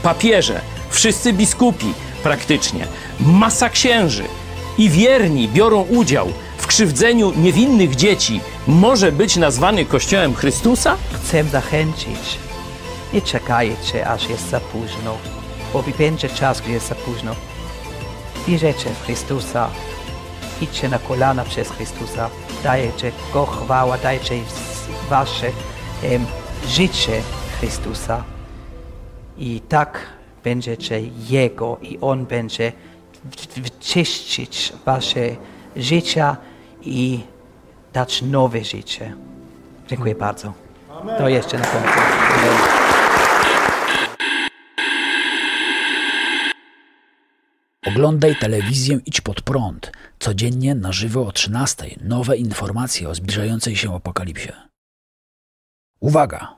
papieże, wszyscy biskupi praktycznie, masa księży i wierni biorą udział w krzywdzeniu niewinnych dzieci, może być nazwany Kościołem Chrystusa? Chcę zachęcić. Nie czekajcie, aż jest za późno, bo będzie czas, gdy jest za późno. Wierzycie w Chrystusa, idźcie na kolana przez Chrystusa, dajecie Go chwała, dajcie wasze em, życie Chrystusa i tak będziecie Jego i On będzie wyczyścić wasze życia i dać nowe życie. Dziękuję bardzo. To jeszcze na końcu. Oglądaj telewizję Idź Pod Prąd. Codziennie na żywo o 13. Nowe informacje o zbliżającej się apokalipsie. Uwaga!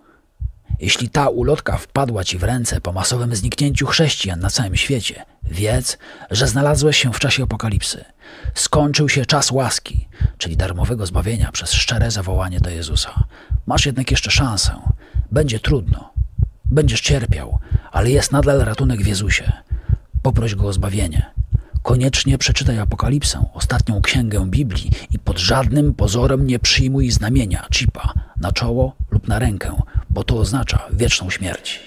Jeśli ta ulotka wpadła Ci w ręce po masowym zniknięciu chrześcijan na całym świecie, wiedz, że znalazłeś się w czasie apokalipsy. Skończył się czas łaski, czyli darmowego zbawienia przez szczere zawołanie do Jezusa. Masz jednak jeszcze szansę. Będzie trudno. Będziesz cierpiał, ale jest nadal ratunek w Jezusie. Poproś go o zbawienie. Koniecznie przeczytaj Apokalipsę, ostatnią księgę Biblii i pod żadnym pozorem nie przyjmuj znamienia, chipa, na czoło lub na rękę, bo to oznacza wieczną śmierć.